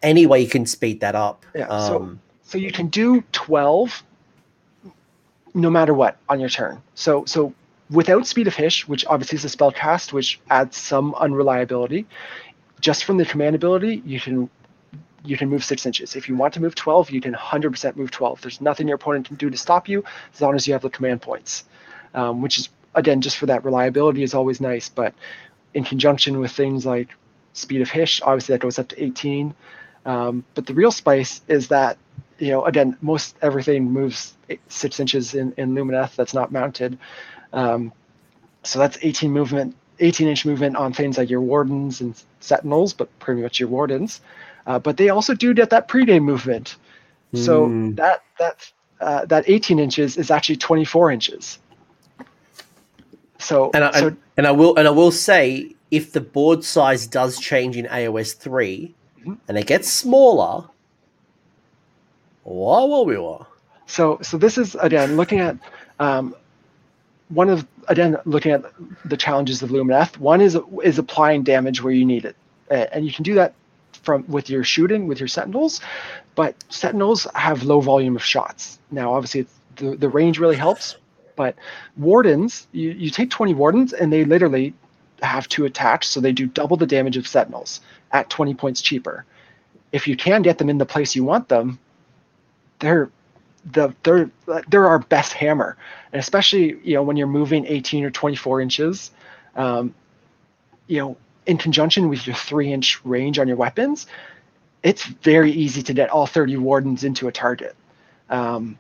any way you can speed that up. Yeah. So- um, so you can do 12 no matter what on your turn. So so without Speed of Hysh, which obviously is a spell cast, which adds some unreliability, just from the command ability, you can you can move six inches. If you want to move 12, you can 100% move 12. There's nothing your opponent can do to stop you as long as you have the command points, um, which is again just for that reliability is always nice. But in conjunction with things like Speed of Hysh, obviously that goes up to 18. Um, but the real spice is that you know, again, most everything moves six inches in, in Lumineth that's not mounted. Um, so that's 18 movement, 18 inch movement on things like your wardens and sentinels, but pretty much your wardens. Uh, but they also do get that pregame movement. So mm. that that uh, that 18 inches is actually 24 inches. So and I, so, and I will and I will say if the board size does change in AOS 3 mm-hmm. and it gets smaller, Whoa, whoa, whoa. So, so this is again looking at um, one of again looking at the challenges of Lumineth. One is is applying damage where you need it, and you can do that from with your shooting with your Sentinels, but Sentinels have low volume of shots. Now, obviously, the the range really helps, but Wardens, you, you take 20 Wardens and they literally have to attach, so they do double the damage of Sentinels at 20 points cheaper. If you can get them in the place you want them, they're the they're they're our best hammer, and especially you know when you're moving 18 or 24 inches, um, you know in conjunction with your three inch range on your weapons, it's very easy to get all 30 wardens into a target. Um,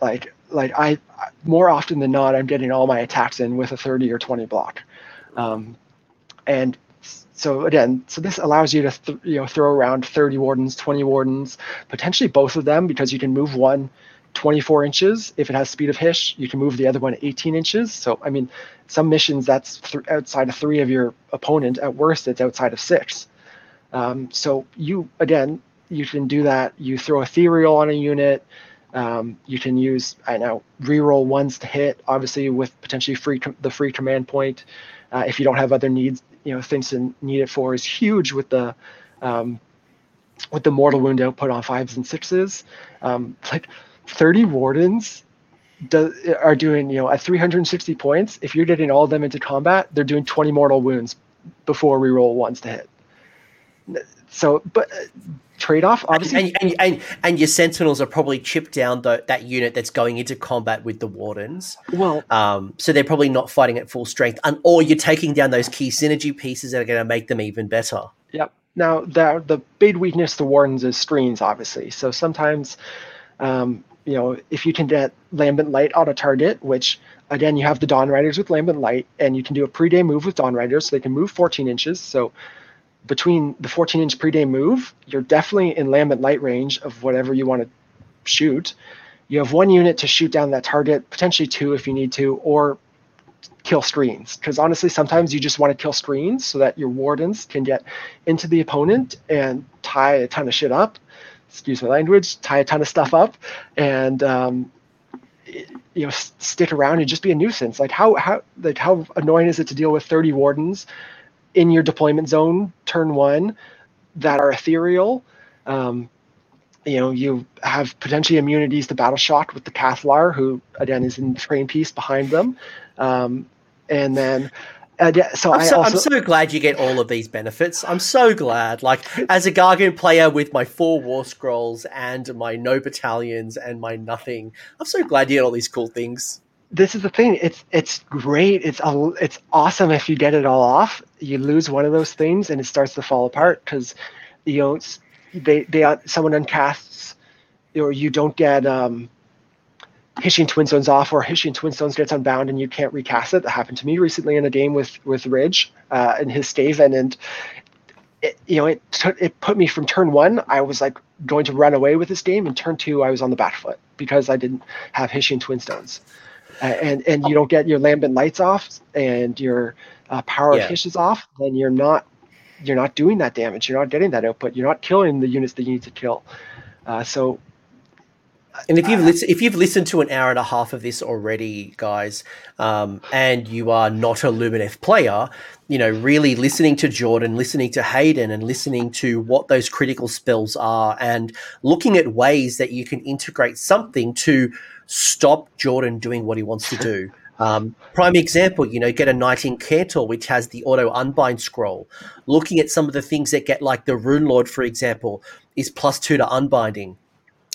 like like I more often than not, I'm getting all my attacks in with a 30 or 20 block, um, and so again, so this allows you to th- you know throw around 30 wardens, 20 wardens, potentially both of them because you can move one 24 inches if it has speed of Hysh. You can move the other one 18 inches. So I mean, some missions that's th- outside of three of your opponent. At worst, it's outside of six. Um, so you again, you can do that. You throw ethereal on a unit. Um, you can use I know reroll ones to hit, obviously with potentially free the free command point. Uh, if you don't have other needs, you know things to need it for is huge with the um, with the mortal wound output on fives and sixes. Um, like 30 wardens do, are doing you know at 360 points. If you're getting all of them into combat, they're doing 20 mortal wounds before we roll ones to hit. So, but uh, trade off obviously, and, and, and, and, your sentinels are probably chipped down the, that unit that's going into combat with the wardens. Well, um, so they're probably not fighting at full strength, and or you're taking down those key synergy pieces that are going to make them even better. Yep. Now, the the big weakness to wardens is screens, obviously. So sometimes, um, you know, if you can get lambent light on a target, which again you have the dawn riders with lambent light, and you can do a pre-day move with dawn riders, so they can move 14 inches. So between the 14 inch pre-day move, you're definitely in lambent light range of whatever you want to shoot. You have one unit to shoot down that target, potentially two if you need to, or kill screens. Because honestly, sometimes you just want to kill screens so that your wardens can get into the opponent and tie a ton of shit up. Excuse my language, tie a ton of stuff up, and um, you know stick around and just be a nuisance. Like how how like how annoying is it to deal with 30 wardens in your deployment zone turn one that are ethereal. Um, you know, you have potentially immunities to battle shock with the Cathallar, who again is in train piece behind them. Um, and then uh, so I'm so, also, I'm so glad you get all of these benefits. I'm so glad. Like as a Gargant player with my four war scrolls and my no battalions and my nothing, I'm so glad you get all these cool things this is the thing. It's it's great. It's it's awesome if you get it all off. You lose one of those things and it starts to fall apart because you know they they someone uncasts or you don't get um, Hyshian Twinstones off or Hyshian Twinstones gets unbound and you can't recast it. That happened to me recently in a game with with Ridge uh, and his Skaven and it, you know it t- it put me from turn one. I was like going to run away with this game, and turn two I was on the back foot because I didn't have Hyshian Twinstones and and you don't get your lambent lights off and your uh, power yeah. of is off, then you're not you're not doing that damage. You're not getting that output. You're not killing the units that you need to kill. Uh, so and if you've listened, if you've listened to an hour and a half of this already, guys, um, and you are not a Lumineth player, you know, really listening to Jordan, listening to Hayden, and listening to what those critical spells are, and looking at ways that you can integrate something to stop Jordan doing what he wants to do. Um, prime example, you know, get a Knight Incantor, which has the auto unbind scroll. Looking at some of the things that get, like the Rune Lord, for example, is plus two to unbinding.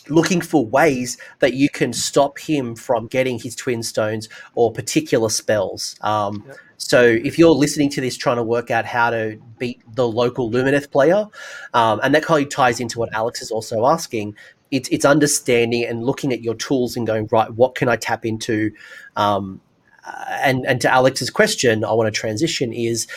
Looking for ways that you can stop him from getting his twin stones or particular spells. Um, yep. So if you're listening to this, trying to work out how to beat the local Lumineth player, um, and that kind of ties into what Alex is also asking, it's it's understanding and looking at your tools and going right what can i tap into um, uh, and and to alex's question i want to transition is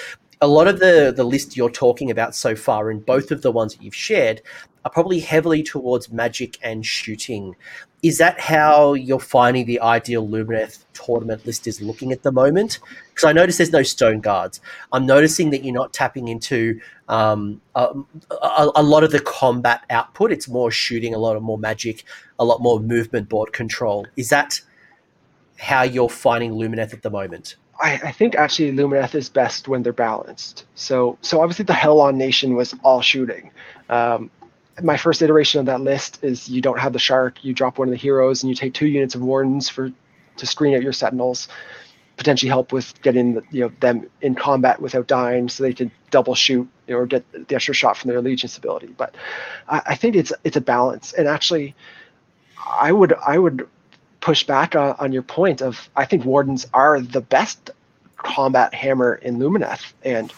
a lot of the the list you're talking about so far in both of the ones that you've shared are probably heavily towards magic and shooting is that how you're finding the ideal Lumineth tournament list is looking at the moment? Because I notice there's no stone guards. I'm noticing that you're not tapping into um, a, a, lot of the combat output. It's more shooting, a lot of more magic, a lot more movement board control. Is that how you're finding Lumineth at the moment? I, I think actually Lumineth is best when they're balanced. So, so obviously the Helon Nation was all shooting. Um, my first iteration of that list is you don't have the shark, you drop one of the heroes, and you take two units of wardens for to screen out your sentinels, potentially help with getting the, you know them in combat without dying, so they can double shoot or get the extra shot from their allegiance ability. But I, I think it's it's a balance, and actually, I would I would push back on, on your point of I think wardens are the best combat hammer in Lumineth, and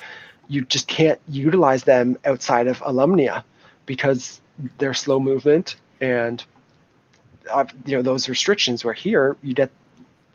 you just can't utilize them outside of Alumnia because they're slow movement and uh, you know those restrictions were here you get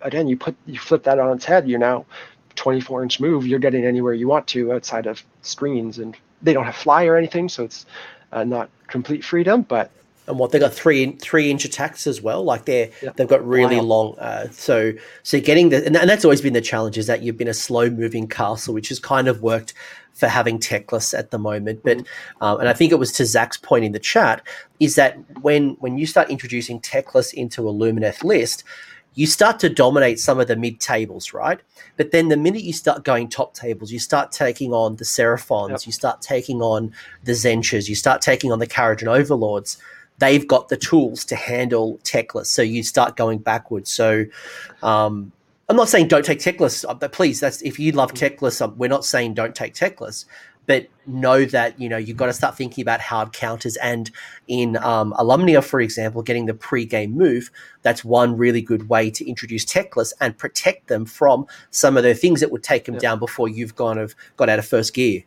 again you put you flip that on its head you're now 24 inch move you're getting anywhere you want to outside of screens and they don't have fly or anything so it's uh, not complete freedom but and what they got three three inch attacks as well. Like they're they've got really wow. long. Uh, so so getting the and, that's always been the challenge is that you've been a slow moving castle, which has kind of worked for having Teclis at the moment. But mm-hmm. um, and I think it was to Zach's point in the chat is that when when you start introducing Teclis into a Lumineth list, you start to dominate some of the mid tables, right? But then the minute you start going top tables, you start taking on the Seraphons, yep. you start taking on the Tzeentchas, you start taking on the Kharadron Overlords they've got the tools to handle Teclis. So you start going backwards. So um, I'm not saying don't take Teclis. Uh, please, that's if you love Teclis, um, we're not saying don't take Teclis. But know that you know you've got to start thinking about hard counters, and in um, Alumnia, for example, getting the pre-game move. That's one really good way to introduce Teclis and protect them from some of the things that would take them yeah. down before you've gone of got out of first gear.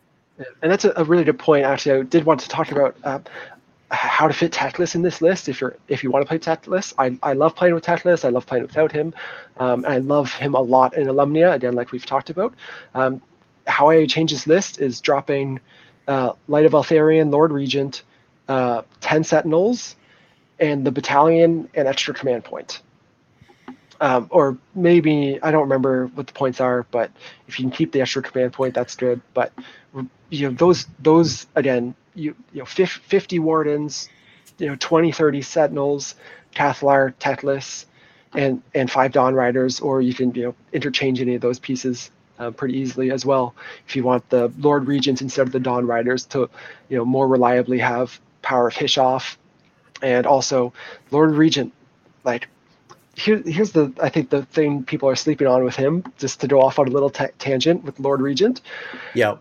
And that's a, really good point. Actually, I did want to talk about. Uh, how to fit Teclis in this list if you're if you want to play Teclis. I, I love playing with Teclis. I love playing without him. Um, I love him a lot in Alumnia, again, like we've talked about. Um, how I change this list is dropping uh, Light of Eltharion, Lord Regent, uh, 10 Sentinels, and the battalion and extra command point. Um, or maybe I don't remember what the points are, but if you can keep the extra command point, that's good. But you know those those again you you know 50 wardens you know 20 30 sentinels Cathallar, Teclis, and and five dawn riders or you can you know interchange any of those pieces uh, pretty easily as well if you want the lord regents instead of the dawn riders to you know more reliably have power of Hysh off and also lord regent like here, here's the I think the thing people are sleeping on with him. Just to go off on a little tangent with Lord Regent. Yeah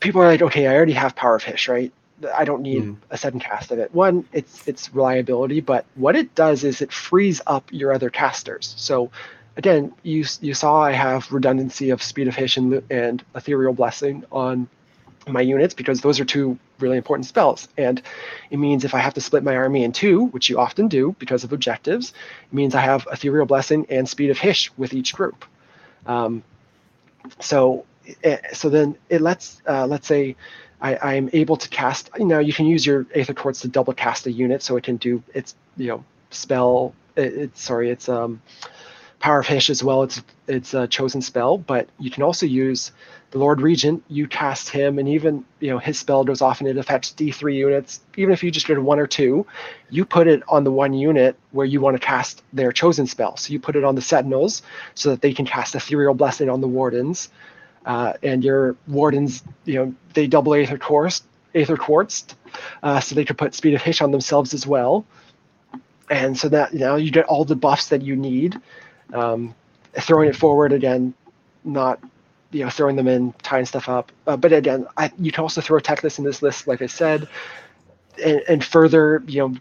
people are like, okay, I already have Power of Hysh, right? I don't need mm. a second cast of it. One, it's it's reliability, but what it does is it frees up your other casters. So again, you you saw I have redundancy of Speed of Hysh and, Ethereal Blessing on my units because those are two really important spells. And it means if I have to split my army in two, which you often do because of objectives, it means I have Ethereal Blessing and Speed of Hysh with each group. Um, so Eh, so then it lets uh, let's say I, I'm able to cast. You know, you can use your Aether Quartz to double cast a unit, so it can do its you know spell. It, it's sorry, it's um, Power of Hysh as well. It's it's a chosen spell, but you can also use the Lord Regent. You cast him, and even you know his spell goes off and it affects D3 units. Even if you just did one or two, you put it on the one unit where you want to cast their chosen spell. So you put it on the Sentinels so that they can cast Ethereal Blessing on the Wardens uh, and your wardens, you know, they double aether quartz, aether quartz, uh, so they could put speed of Hysh on themselves as well. And so that you know you get all the buffs that you need. Um, throwing it forward again, not you know throwing them in, tying stuff up. Uh, but again, I, you can also throw Teclis in this list, like I said, and, and further, you know,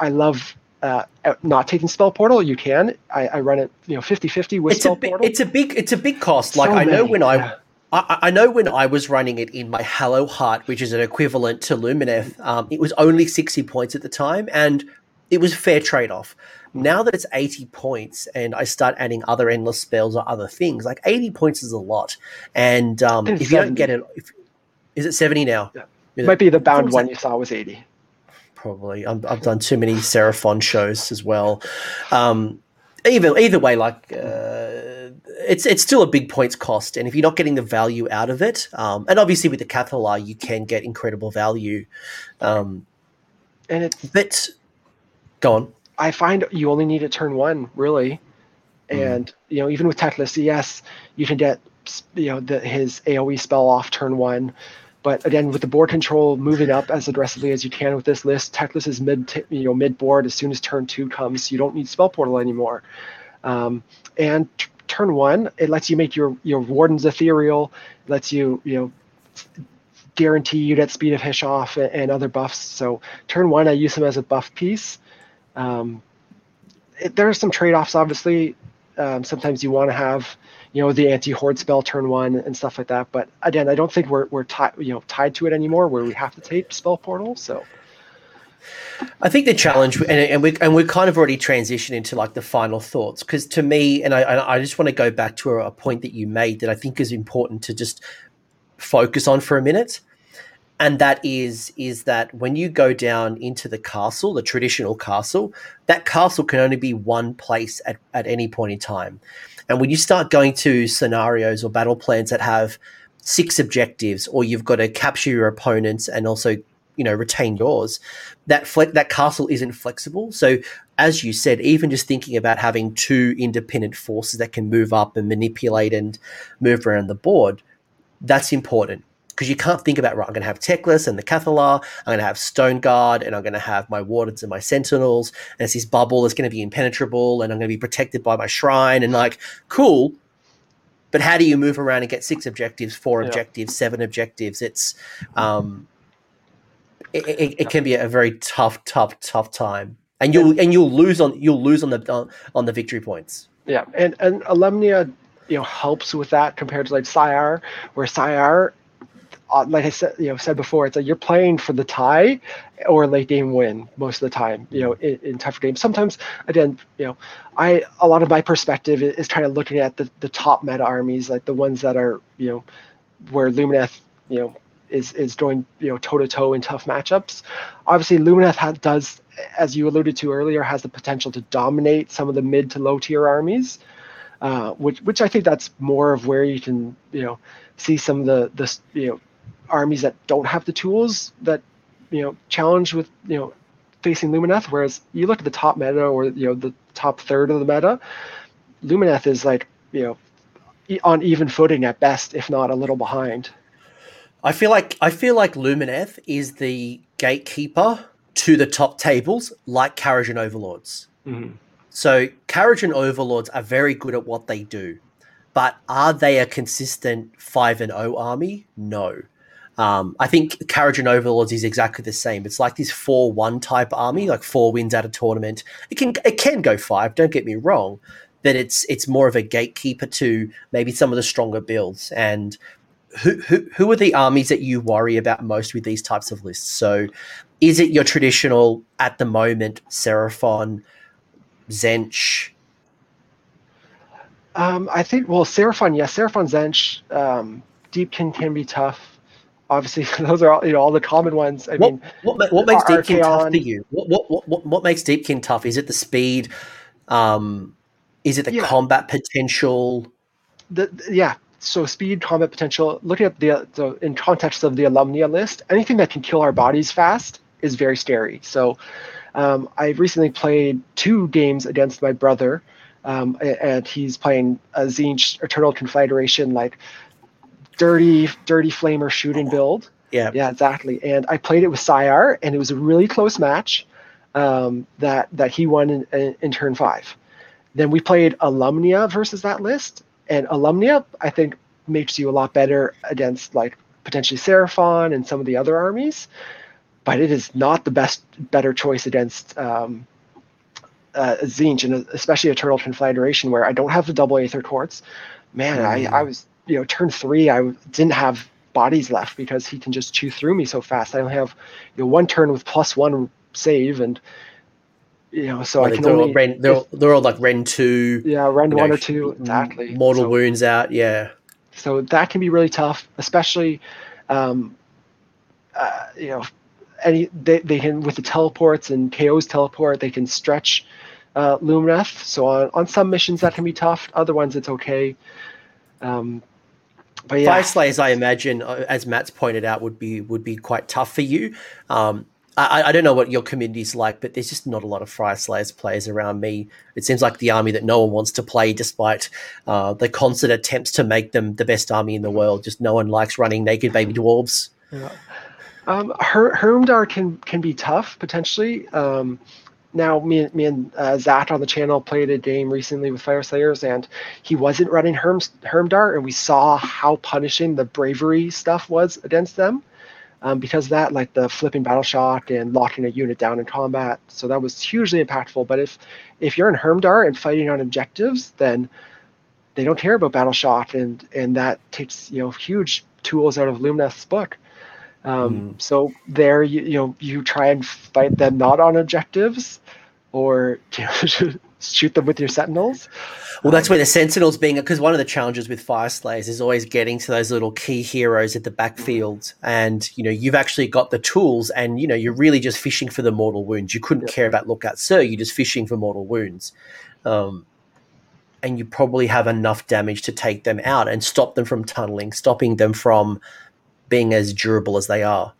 I love uh, not taking spell portal you can I, I, run it you know 50 50 with it's spell a big, portal it's a big it's a big cost like so i know when i yeah. I, I, know when I was running it in my Hallowheart, which is an equivalent to Lumineth, um, it was only 60 points at the time, and it was a fair trade off. Now that it's 80 points and I start adding other endless spells or other things, like 80 points is a lot. And um, if 70. you don't get it, if, is it 70 now? Yeah. It might be the bound one you saw was 80. Probably. i have done too many Seraphon shows as well. Um, either either way, like uh, it's it's still a big points cost, and if you're not getting the value out of it, um, and obviously with the Cathallar, you can get incredible value. Um, and it's but go on. I find you only need to turn one really, mm. and you know even with Teclis, yes, you can get you know the, his AOE spell off turn one, but again, with the board control moving up as aggressively as you can with this list, Teclis is mid, t- you know, mid board as soon as turn two comes. You don't need spell portal anymore. Um, and t- turn one, it lets you make your your wardens ethereal. Lets you you know guarantee you get speed of Hysh off and, and other buffs. So turn one, I use him as a buff piece. Um, it, there are some trade offs, obviously. Um, sometimes you want to have you know, the anti-horde spell turn one and stuff like that. But again, I don't think we're we're tied you know tied to it anymore where we have to take spell portal. So I think the challenge, and, and we and we're kind of already transitioned into like the final thoughts, because to me, and I, I just want to go back to a, a point that you made that I think is important to just focus on for a minute. And that is is that when you go down into the castle, the traditional castle, that castle can only be one place at, at any point in time. And when you start going to scenarios or battle plans that have six objectives, or you've got to capture your opponents and also you know retain yours, that fle- that castle isn't flexible. So as you said, even just thinking about having two independent forces that can move up and manipulate and move around the board, that's important because you can't think about right. I'm going to have Teclis and the Cathallar. I'm going to have Stone Guard, and I'm going to have my Wardens and my Sentinels. And it's this bubble that's going to be impenetrable, and I'm going to be protected by my shrine. And like, cool. But how do you move around and get six objectives, four yeah. objectives, seven objectives? It's um, it, it, it, can be a very tough, tough, tough time, and you'll and you'll lose on you'll lose on the on, on the victory points. Yeah, and and Alumnia you know helps with that compared to like Syar, where Syar uh, like I said, you know, said before, it's like you're playing for the tie or late game win most of the time. You know, in, in tougher games. Sometimes, again, you know, I a lot of my perspective is, is kind of looking at the the top meta armies, like the ones that are you know where Lumineth, you know, is is going you know toe to toe in tough matchups. Obviously, Lumineth ha- does, as you alluded to earlier, has the potential to dominate some of the mid to low tier armies. Uh, which which I think that's more of where you can you know see some of the the you know armies that don't have the tools that you know challenge with you know facing Lumineth. Whereas you look at the top meta or you know the top third of the meta, Lumineth is like you know on even footing at best, if not a little behind. I feel like I feel like Lumineth is the gatekeeper to the top tables, like Kharadron Overlords. Mm-hmm. So Kharadron Overlords are very good at what they do, but are they a consistent five and O army? No. Um, I think Kharadron Overlords is exactly the same. It's like this four-one type army, like four wins at a tournament. It can it can go five. Don't get me wrong, but it's it's more of a gatekeeper to maybe some of the stronger builds. And who who who are the armies that you worry about most with these types of lists? So, is it your traditional at the moment Seraphon, Tzeentch? Um, I think well, Seraphon, yes, Seraphon, Tzeentch, um, Deepkin can be tough obviously those are all you know all the common ones. I what, mean, what, what makes Deepkin tough for you? What, what what what makes Deepkin tough? Is it the speed? Um, is it the yeah. combat potential? The, yeah. So speed, combat potential. Looking at the so in context of the alumnia list, anything that can kill our bodies fast is very scary. So um, I recently played two games against my brother. Um, and he's playing a Tzeentch Eternal Conflagration, like dirty, dirty flamer shooting build. Yeah, yeah, exactly. And I played it with Syar, and it was a really close match um, that that he won in, in, in, turn five. Then we played Alumnia versus that list, and Alumnia I think makes you a lot better against like potentially Seraphon and some of the other armies, but it is not the best better choice against um, uh, Tzeentch and especially Eternal Conflagration where I don't have the double Aether Quartz. Man, mm. I, I was you know, turn three, I didn't have bodies left because he can just chew through me so fast. I only have you know one turn with plus one save, and you know, so I can they're only. All Rend, they're, all, they're all like Rend two. Yeah, Rend one know, or two exactly. Mortal so, wounds out, yeah. So that can be really tough, especially, um, uh, you know, any they, they can with the teleports and KO's teleport they can stretch uh, Lumineth. So on on some missions that can be tough. Other ones it's okay. Um, but yeah. Fyreslayers, I imagine, uh, as Matt's pointed out, would be would be quite tough for you. Um, I, I, don't know what your community's like, but there's just not a lot of Fyreslayers players around me. It seems like the army that no one wants to play, despite uh, the constant attempts to make them the best army in the world. Just no one likes running naked baby dwarves. Yeah. Um, Her- Hermdar can can be tough potentially. Um, now me, me and uh, Zach on the channel played a game recently with Fyreslayers, and he wasn't running Herm, Hermdar, and we saw how punishing the bravery stuff was against them. Um, because that, like the flipping battle shock and locking a unit down in combat. So that was hugely impactful. But if if you're in Hermdar and fighting on objectives, then they don't care about battle shock, and and that takes you know huge tools out of Lumineth's book. Um, mm. So there, you, you know, you try and fight them not on objectives, or you know, shoot them with your sentinels. Well, that's um, where the sentinels being because one of the challenges with Fyreslayers is always getting to those little key heroes at the backfield, and you know you've actually got the tools, and you know you're really just fishing for the mortal wounds. You couldn't yeah. care about lookout, sir. You're just fishing for mortal wounds. Um, and you probably have enough damage to take them out and stop them from tunneling, stopping them from being as durable as they are.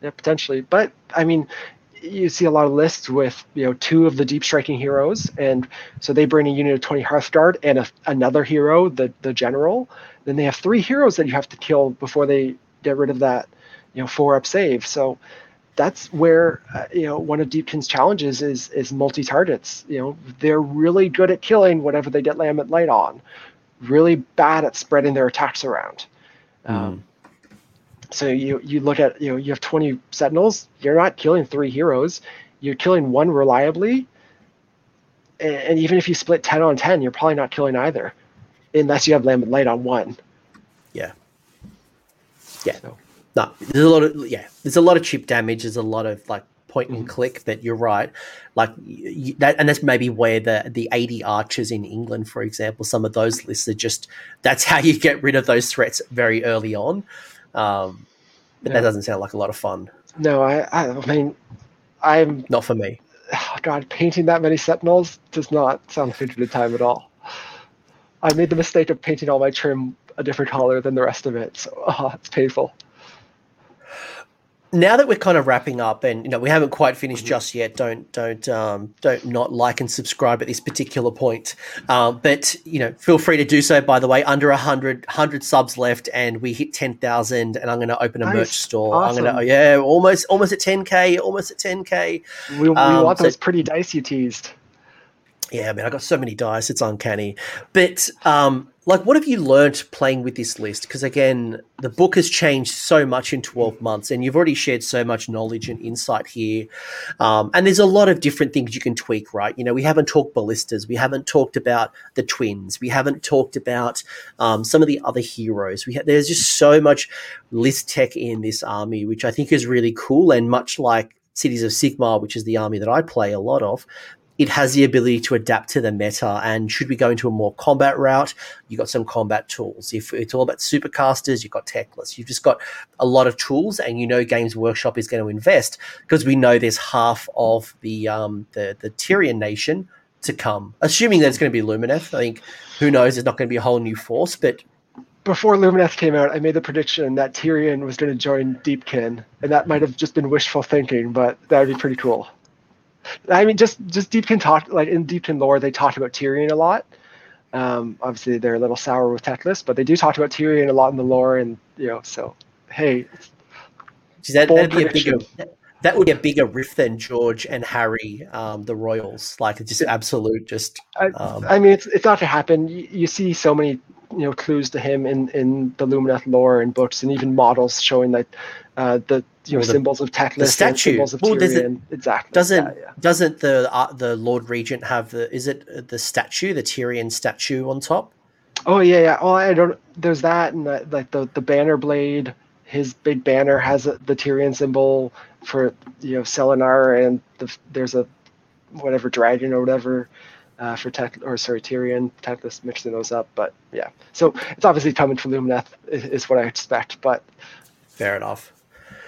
Yeah, potentially. But I mean, you see a lot of lists with you know two of the deep striking heroes, and so they bring a unit of twenty Hearthguard and a, another hero, the the general. Then they have three heroes that you have to kill before they get rid of that you know four up save. So that's where uh, you know one of Deepkin's challenges is is multi targets. You know they're really good at killing whatever they get Lambent Light on, really bad at spreading their attacks around. Mm. Um, so you you look at you know you have 20 Sentinels. You're not killing three heroes. You're killing one reliably. And, and even if you split 10 on 10, you're probably not killing either, unless you have Lambent Light on one. Yeah. Yeah. So no, there's a lot of yeah, there's a lot of chip damage. There's a lot of like point and mm-hmm. click. But you're right, like you, that, and that's maybe where the the 80 archers in England, for example, some of those lists are just that's how you get rid of those threats very early on. Um, but yeah. that doesn't sound like a lot of fun. No, I I mean, I'm not for me. Oh God, painting that many sentinels does not sound like a good time at all. I made the mistake of painting all my trim a different color than the rest of it, so oh, it's painful now that we're kind of wrapping up and you know we haven't quite finished just yet don't don't um, don't not like and subscribe at this particular point. Um, but you know feel free to do so by the way. Under 100 100 subs left and we hit 10,000 and I'm going to open a nice. merch store. Awesome. I'm going to yeah almost almost at 10k almost at 10k we, we um, want those so, pretty dice you teased yeah, man, I got so many dice; it's uncanny. But um, like, what have you learned playing with this list? Because again, the book has changed so much in twelve months, and you've already shared so much knowledge and insight here. Um, and there's a lot of different things you can tweak, right? You know, we haven't talked ballistas, we haven't talked about the twins, we haven't talked about um, some of the other heroes. We ha- there's just so much list tech in this army, which I think is really cool, and much like Cities of Sigmar, which is the army that I play a lot of, it has the ability to adapt to the meta. And should we go into a more combat route, you've got some combat tools. If it's all about supercasters, you've got Teclis. You've just got a lot of tools, and you know Games Workshop is going to invest because we know there's half of the um, the the Tyrion nation to come. Assuming that it's going to be Lumineth, I think who knows? There's not going to be a whole new force, but before Lumineth came out, I made the prediction that Tyrion was going to join Deepkin, and that might have just been wishful thinking, but that would be pretty cool. I mean, just just Deepkin talked like in Deepkin lore, they talked about Tyrion a lot. Um, obviously, they're a little sour with Teclis, but they do talk about Tyrion a lot in the lore, and you know, so hey, that, that'd be a bigger that would be a bigger riff than George and Harry, um, the Royals. Like it's just absolute, just. Um, I, I, mean, it's it's not to happen. You, you, see so many you know clues to him in in the Lumineth lore and books, and even models showing that uh, the you know the, symbols of Teclis, the statue, symbols of well, Tyrion. It, exactly. Doesn't yeah, yeah. doesn't the uh, the Lord Regent have the? Is it the statue, the Tyrion statue on top? Oh yeah, yeah. Oh, I don't. There's that, and the, like the the banner blade. His big banner has a, the Tyrion symbol for you know Celennar, and the, there's a whatever dragon or whatever uh, for Tech or sorry Tyrion. Teclis mixing those up, but yeah. So it's obviously coming from Lumineth is, is what I expect, but fair enough.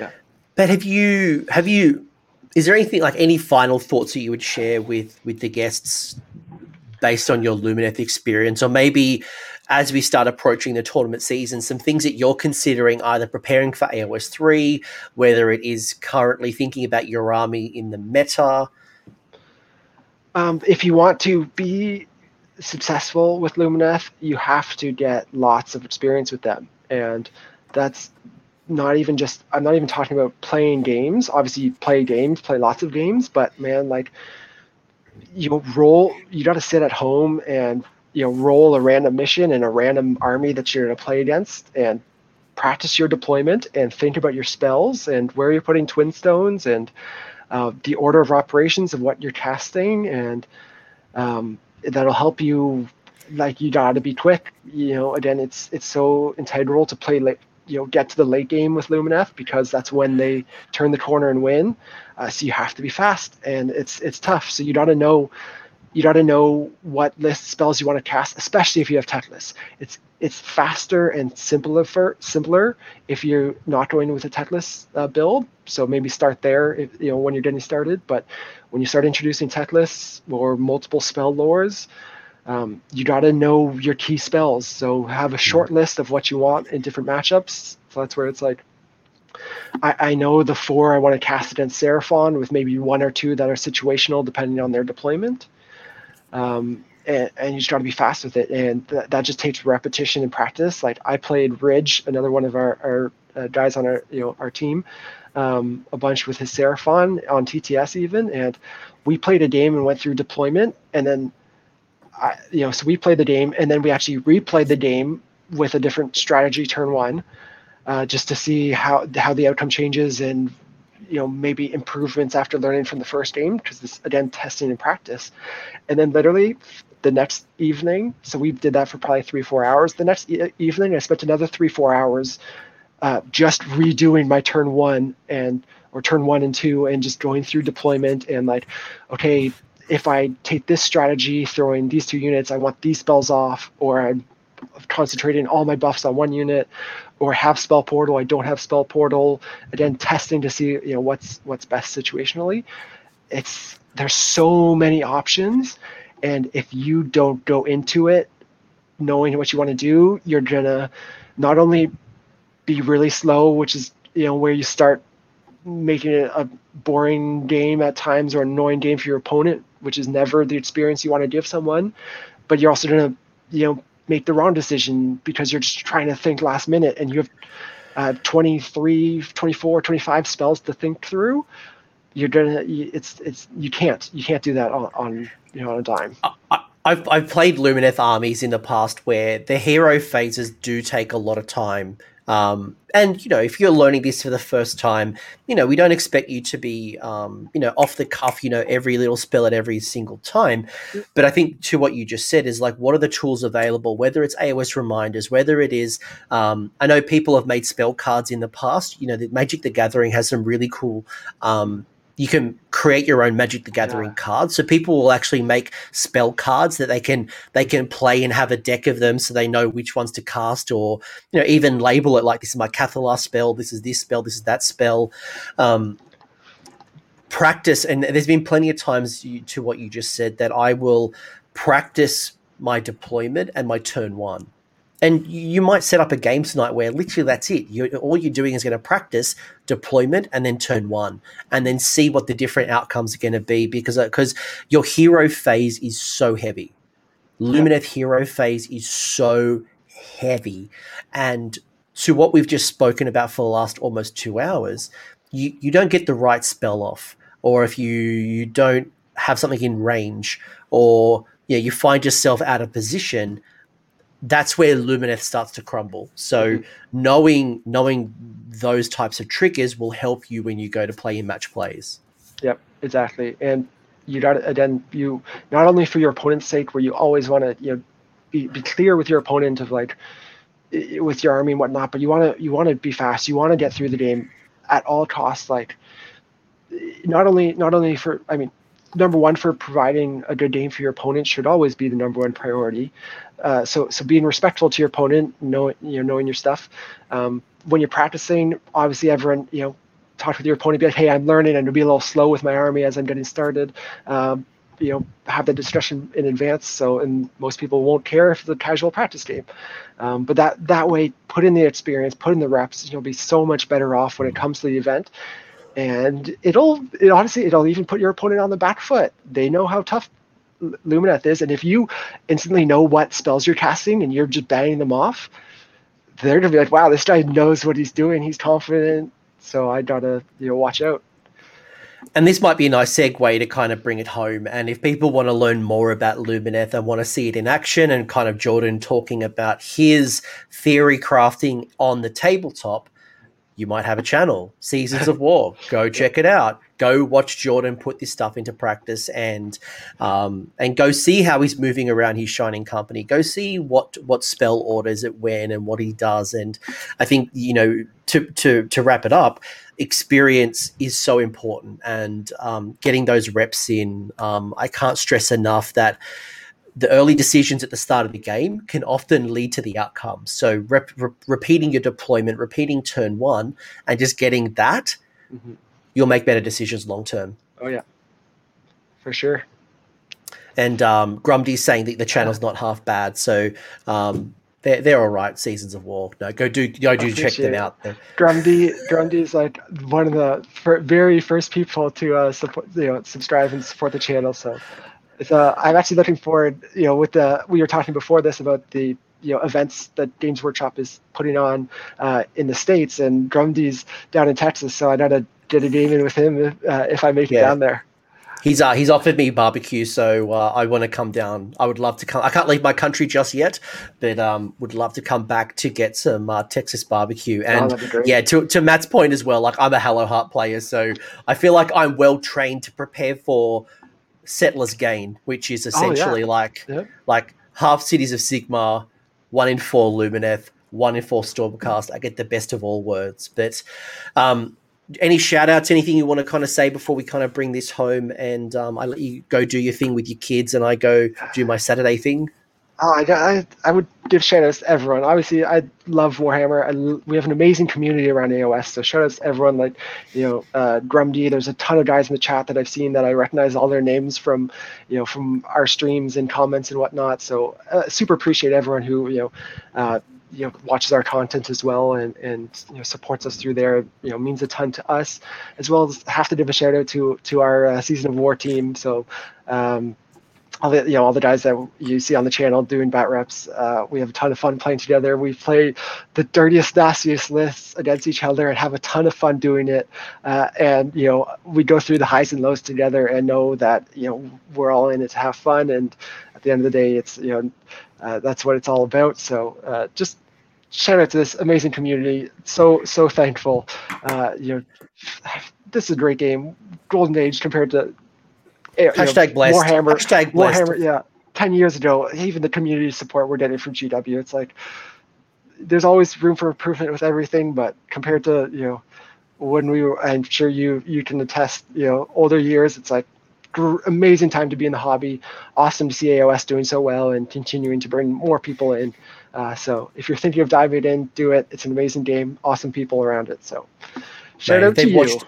Yeah. But have you have you is there anything like any final thoughts that you would share with with the guests based on your Lumineth experience, or maybe as we start approaching the tournament season, some things that you're considering either preparing for AOS three, whether it is currently thinking about your army in the meta. Um, if you want to be successful with Lumineth, you have to get lots of experience with them, and that's not even just I'm not even talking about playing games. Obviously, you play games, play lots of games, but man, like you roll, you got to sit at home and you know roll a random mission in a random army that you're going to play against and practice your deployment and think about your spells and where you're putting twin stones and uh, the order of operations of what you're casting and um, that'll help you like you got to be quick you know again it's it's so integral to play like you know get to the late game with Lumineth because that's when they turn the corner and win. Uh, so you have to be fast, and it's it's tough. So you got to know you got to know what list spells you want to cast, especially if you have Teclis. It's it's faster and simpler for, simpler if you're not going with a Teclis uh, build. So maybe start there, if, you know, when you're getting started. But when you start introducing Teclis or multiple spell lores, um, you got to know your key spells. So have a short mm-hmm. list of what you want in different matchups. So that's where it's like, I, I know the four I want to cast against Seraphon with maybe one or two that are situational depending on their deployment. Um, and, and you just got to be fast with it. And th- that just takes repetition and practice. Like I played Ridge, another one of our, our uh, guys on our you know our team, um, a bunch with his Seraphon on TTS even, and we played a game and went through deployment, and then, I, you know, so we played the game, and then we actually replayed the game with a different strategy turn one, uh, just to see how how the outcome changes and you know maybe improvements after learning from the first game because this again testing and practice and then literally the next evening. So we did that for probably three, four hours. The next e- evening, I spent another three, four hours uh, just redoing my turn one and or turn one and two and just going through deployment and like, okay, if I take this strategy, throwing these two units, I want these spells off, or I'm concentrating all my buffs on one unit, or have spell portal, I don't have spell portal. Again, testing to see you know what's what's best situationally. It's there's so many options and if you don't go into it knowing what you want to do, you're gonna not only be really slow, which is you know where you start making it a boring game at times or annoying game for your opponent, which is never the experience you want to give someone, but you're also gonna you know make the wrong decision because you're just trying to think last minute and you have uh, 23 24 25 spells to think through you're gonna it's it's you can't you can't do that on, on you know on a dime. I, I've I've played Lumineth armies in the past where the hero phases do take a lot of time. Um, and you know, if you're learning this for the first time, you know, we don't expect you to be, um, you know, off the cuff, you know, every little spell at every single time. But I think to what you just said is like, what are the tools available? Whether it's AOS reminders, whether it is, um, I know people have made spell cards in the past. You know, the Magic the Gathering has some really cool um, you can create your own Magic the Gathering yeah. cards. So people will actually make spell cards that they can they can play and have a deck of them, so they know which ones to cast, or you know even label it like this is my Cathallar spell, this is this spell, this is that spell. Um, practice, and there's been plenty of times you, to what you just said that I will practice my deployment and my turn one and you might set up a game tonight where literally that's it. you all you're doing is going to practice deployment and then turn one, and then see what the different outcomes are going to be because because uh, your hero phase is so heavy. Lumineth hero phase is so heavy, and to what we've just spoken about for the last almost two hours, you you don't get the right spell off, or if you you don't have something in range, or yeah, you find yourself out of position that's where Lumineth starts to crumble. So mm-hmm. knowing knowing those types of triggers will help you when you go to play in match plays. Yep, exactly. And you got again you not only for your opponent's sake, where you always want to you know be, be clear with your opponent of like with your army and whatnot, but you want to you want to be fast. You want to get through the game at all costs. Like not only not only for I mean number one for providing a good game for your opponent should always be the number one priority. Uh, so so being respectful to your opponent, knowing you know knowing your stuff. Um, when you're practicing, obviously everyone you know talk with your opponent, be like, hey, I'm learning, and to be a little slow with my army as I'm getting started. Um, you know, have the discussion in advance. So, and most people won't care if it's a casual practice game. Um, but that that way, put in the experience, put in the reps. You'll be so much better off when it comes to the event and it'll it honestly it'll even put your opponent on the back foot. They know how tough Lumineth is, and if you instantly know what spells you're casting and you're just banging them off, they're gonna be like, "Wow, this guy knows what he's doing. He's confident." So I gotta you know watch out. And this might be a nice segue to kind of bring it home. And if people want to learn more about Lumineth and want to see it in action, and kind of Jordan talking about his theory crafting on the tabletop, you might have a channel, Seasons of War. Go check it out. Go watch Jordan put this stuff into practice and um, and go see how he's moving around his shining company. Go see what what spell orders it when and what he does. And I think you know to to to wrap it up, experience is so important and um, getting those reps in. Um, I can't stress enough that the early decisions at the start of the game can often lead to the outcome. So rep- re- repeating your deployment, repeating turn one, and just getting that, mm-hmm. you'll make better decisions long term. Oh yeah, for sure. And um, Grumdy's saying that the channel's not half bad, so um, they're they're all right. Seasons of War. No, go do go do check them out. Grundy Grundy is like one of the very first people to uh, support, you know, subscribe and support the channel. So uh, I'm actually looking forward. You know, with the we were talking before this about the you know events that Games Workshop is putting on uh, in the states, and Grundy's down in Texas, so I gotta get a game in with him if, uh, if I make it down there. He's uh, he's offered me barbecue, so uh, I want to come down. I would love to come. I can't leave my country just yet, but um, would love to come back to get some uh, Texas barbecue. Oh, and oh, yeah, to to Matt's point as well. Like I'm a Hallowheart player, so I feel like I'm well trained to prepare for Settlers Gain, which is essentially oh, yeah. like yeah. like half Cities of Sigmar, one in four Lumineth, one in four Stormcast. I get the best of all worlds. But um, any shout outs, anything you want to kind of say before we kind of bring this home and um, I let you go do your thing with your kids and I go do my Saturday thing? Oh, I, I, I would give shout outs to everyone. Obviously, I love Warhammer. I, we have an amazing community around AOS. So shout outs to everyone like, you know, uh, Grumdy. There's a ton of guys in the chat that I've seen that I recognize all their names from, you know, from our streams and comments and whatnot. So uh, super appreciate everyone who, you know, uh, you know watches our content as well and and you know supports us through there you know means a ton to us as well as have to give a shout out to to our uh, season of war team so um, all the you know all the guys that you see on the channel doing bat reps. Uh, we have a ton of fun playing together. We play the dirtiest, nastiest lists against each other and have a ton of fun doing it. Uh, and you know we go through the highs and lows together and know that you know we're all in it to have fun. And at the end of the day, it's you know uh, that's what it's all about. So uh, just shout out to this amazing community. So so thankful. Uh, you know this is a great game. Golden Age compared to Hashtag know, blessed. Warhammer. Hashtag blessed. Warhammer, yeah. 10 years ago, even the community support we're getting from GW, it's like there's always room for improvement with everything, but compared to, you know, when we were, I'm sure you you can attest, you know, older years, it's like gr- amazing time to be in the hobby. Awesome to see AOS doing so well and continuing to bring more people in. Uh, so if you're thinking of diving in, do it. It's an amazing game. Awesome people around it. So shout Man, out to you. Watched,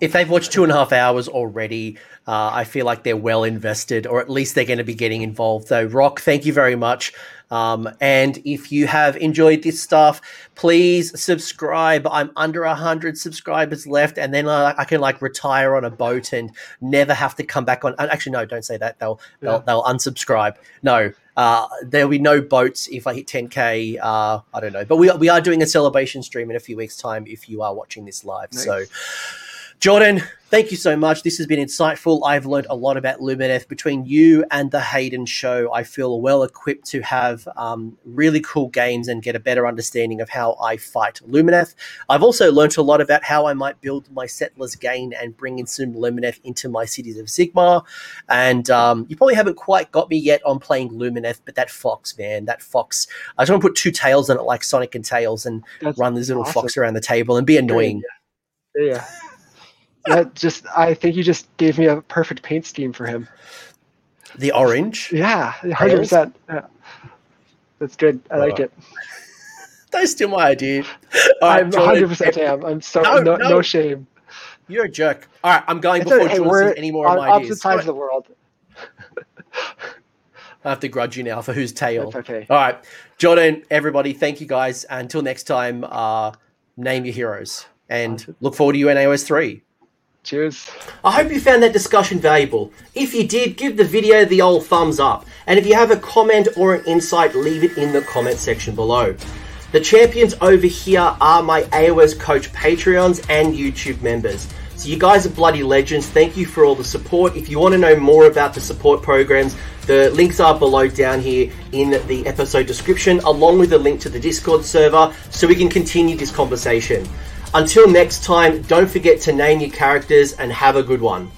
if they've watched two and a half hours already, uh, I feel like they're well invested, or at least they're going to be getting involved. Though, Rock, thank you very much. Um, and if you have enjoyed this stuff, please subscribe. I'm under a hundred subscribers left, and then uh, I can like retire on a boat and never have to come back on. Uh, actually, no, don't say that. They'll yeah. they'll, they'll unsubscribe. No, uh, there'll be no boats if I hit 10k. Uh, I don't know, but we we are doing a celebration stream in a few weeks' time. If you are watching this live, nice. so. Jordan, thank you so much. This has been insightful. I've learned a lot about Lumineth. Between you and the Hayden show, I feel well equipped to have um, really cool games and get a better understanding of how I fight Lumineth. I've also learned a lot about how I might build my Settlers Gain and bring in some Lumineth into my Cities of Sigmar. And um, you probably haven't quite got me yet on playing Lumineth, but that fox, man, that fox. I just want to put two tails on it like Sonic and Tails and That's run this little awesome. fox around the table and be annoying. yeah. yeah that just I think you just gave me a perfect paint scheme for him. The orange. Yeah, hundred percent. Yeah. That's good. I like it. Don't steal my idea. I'm hundred percent am. I'm so no, no, no, shame. You're a jerk. All right, I'm going before hey, Jordan sees any more on of my opposite ideas. sides of the world. I have to grudge you now for whose tail. That's okay. All right, Jordan. Everybody, thank you guys. Until next time, uh, name your heroes and look forward to you in AOS three. Cheers. I hope you found that discussion valuable. If you did, give the video the old thumbs up. And if you have a comment or an insight, leave it in the comment section below. The champions over here are my AOS Coach Patreons and YouTube members. So you guys are bloody legends. Thank you for all the support. If you want to know more about the support programs, the links are below down here in the episode description, along with a link to the Discord server so we can continue this conversation. Until next time, don't forget to name your characters and have a good one.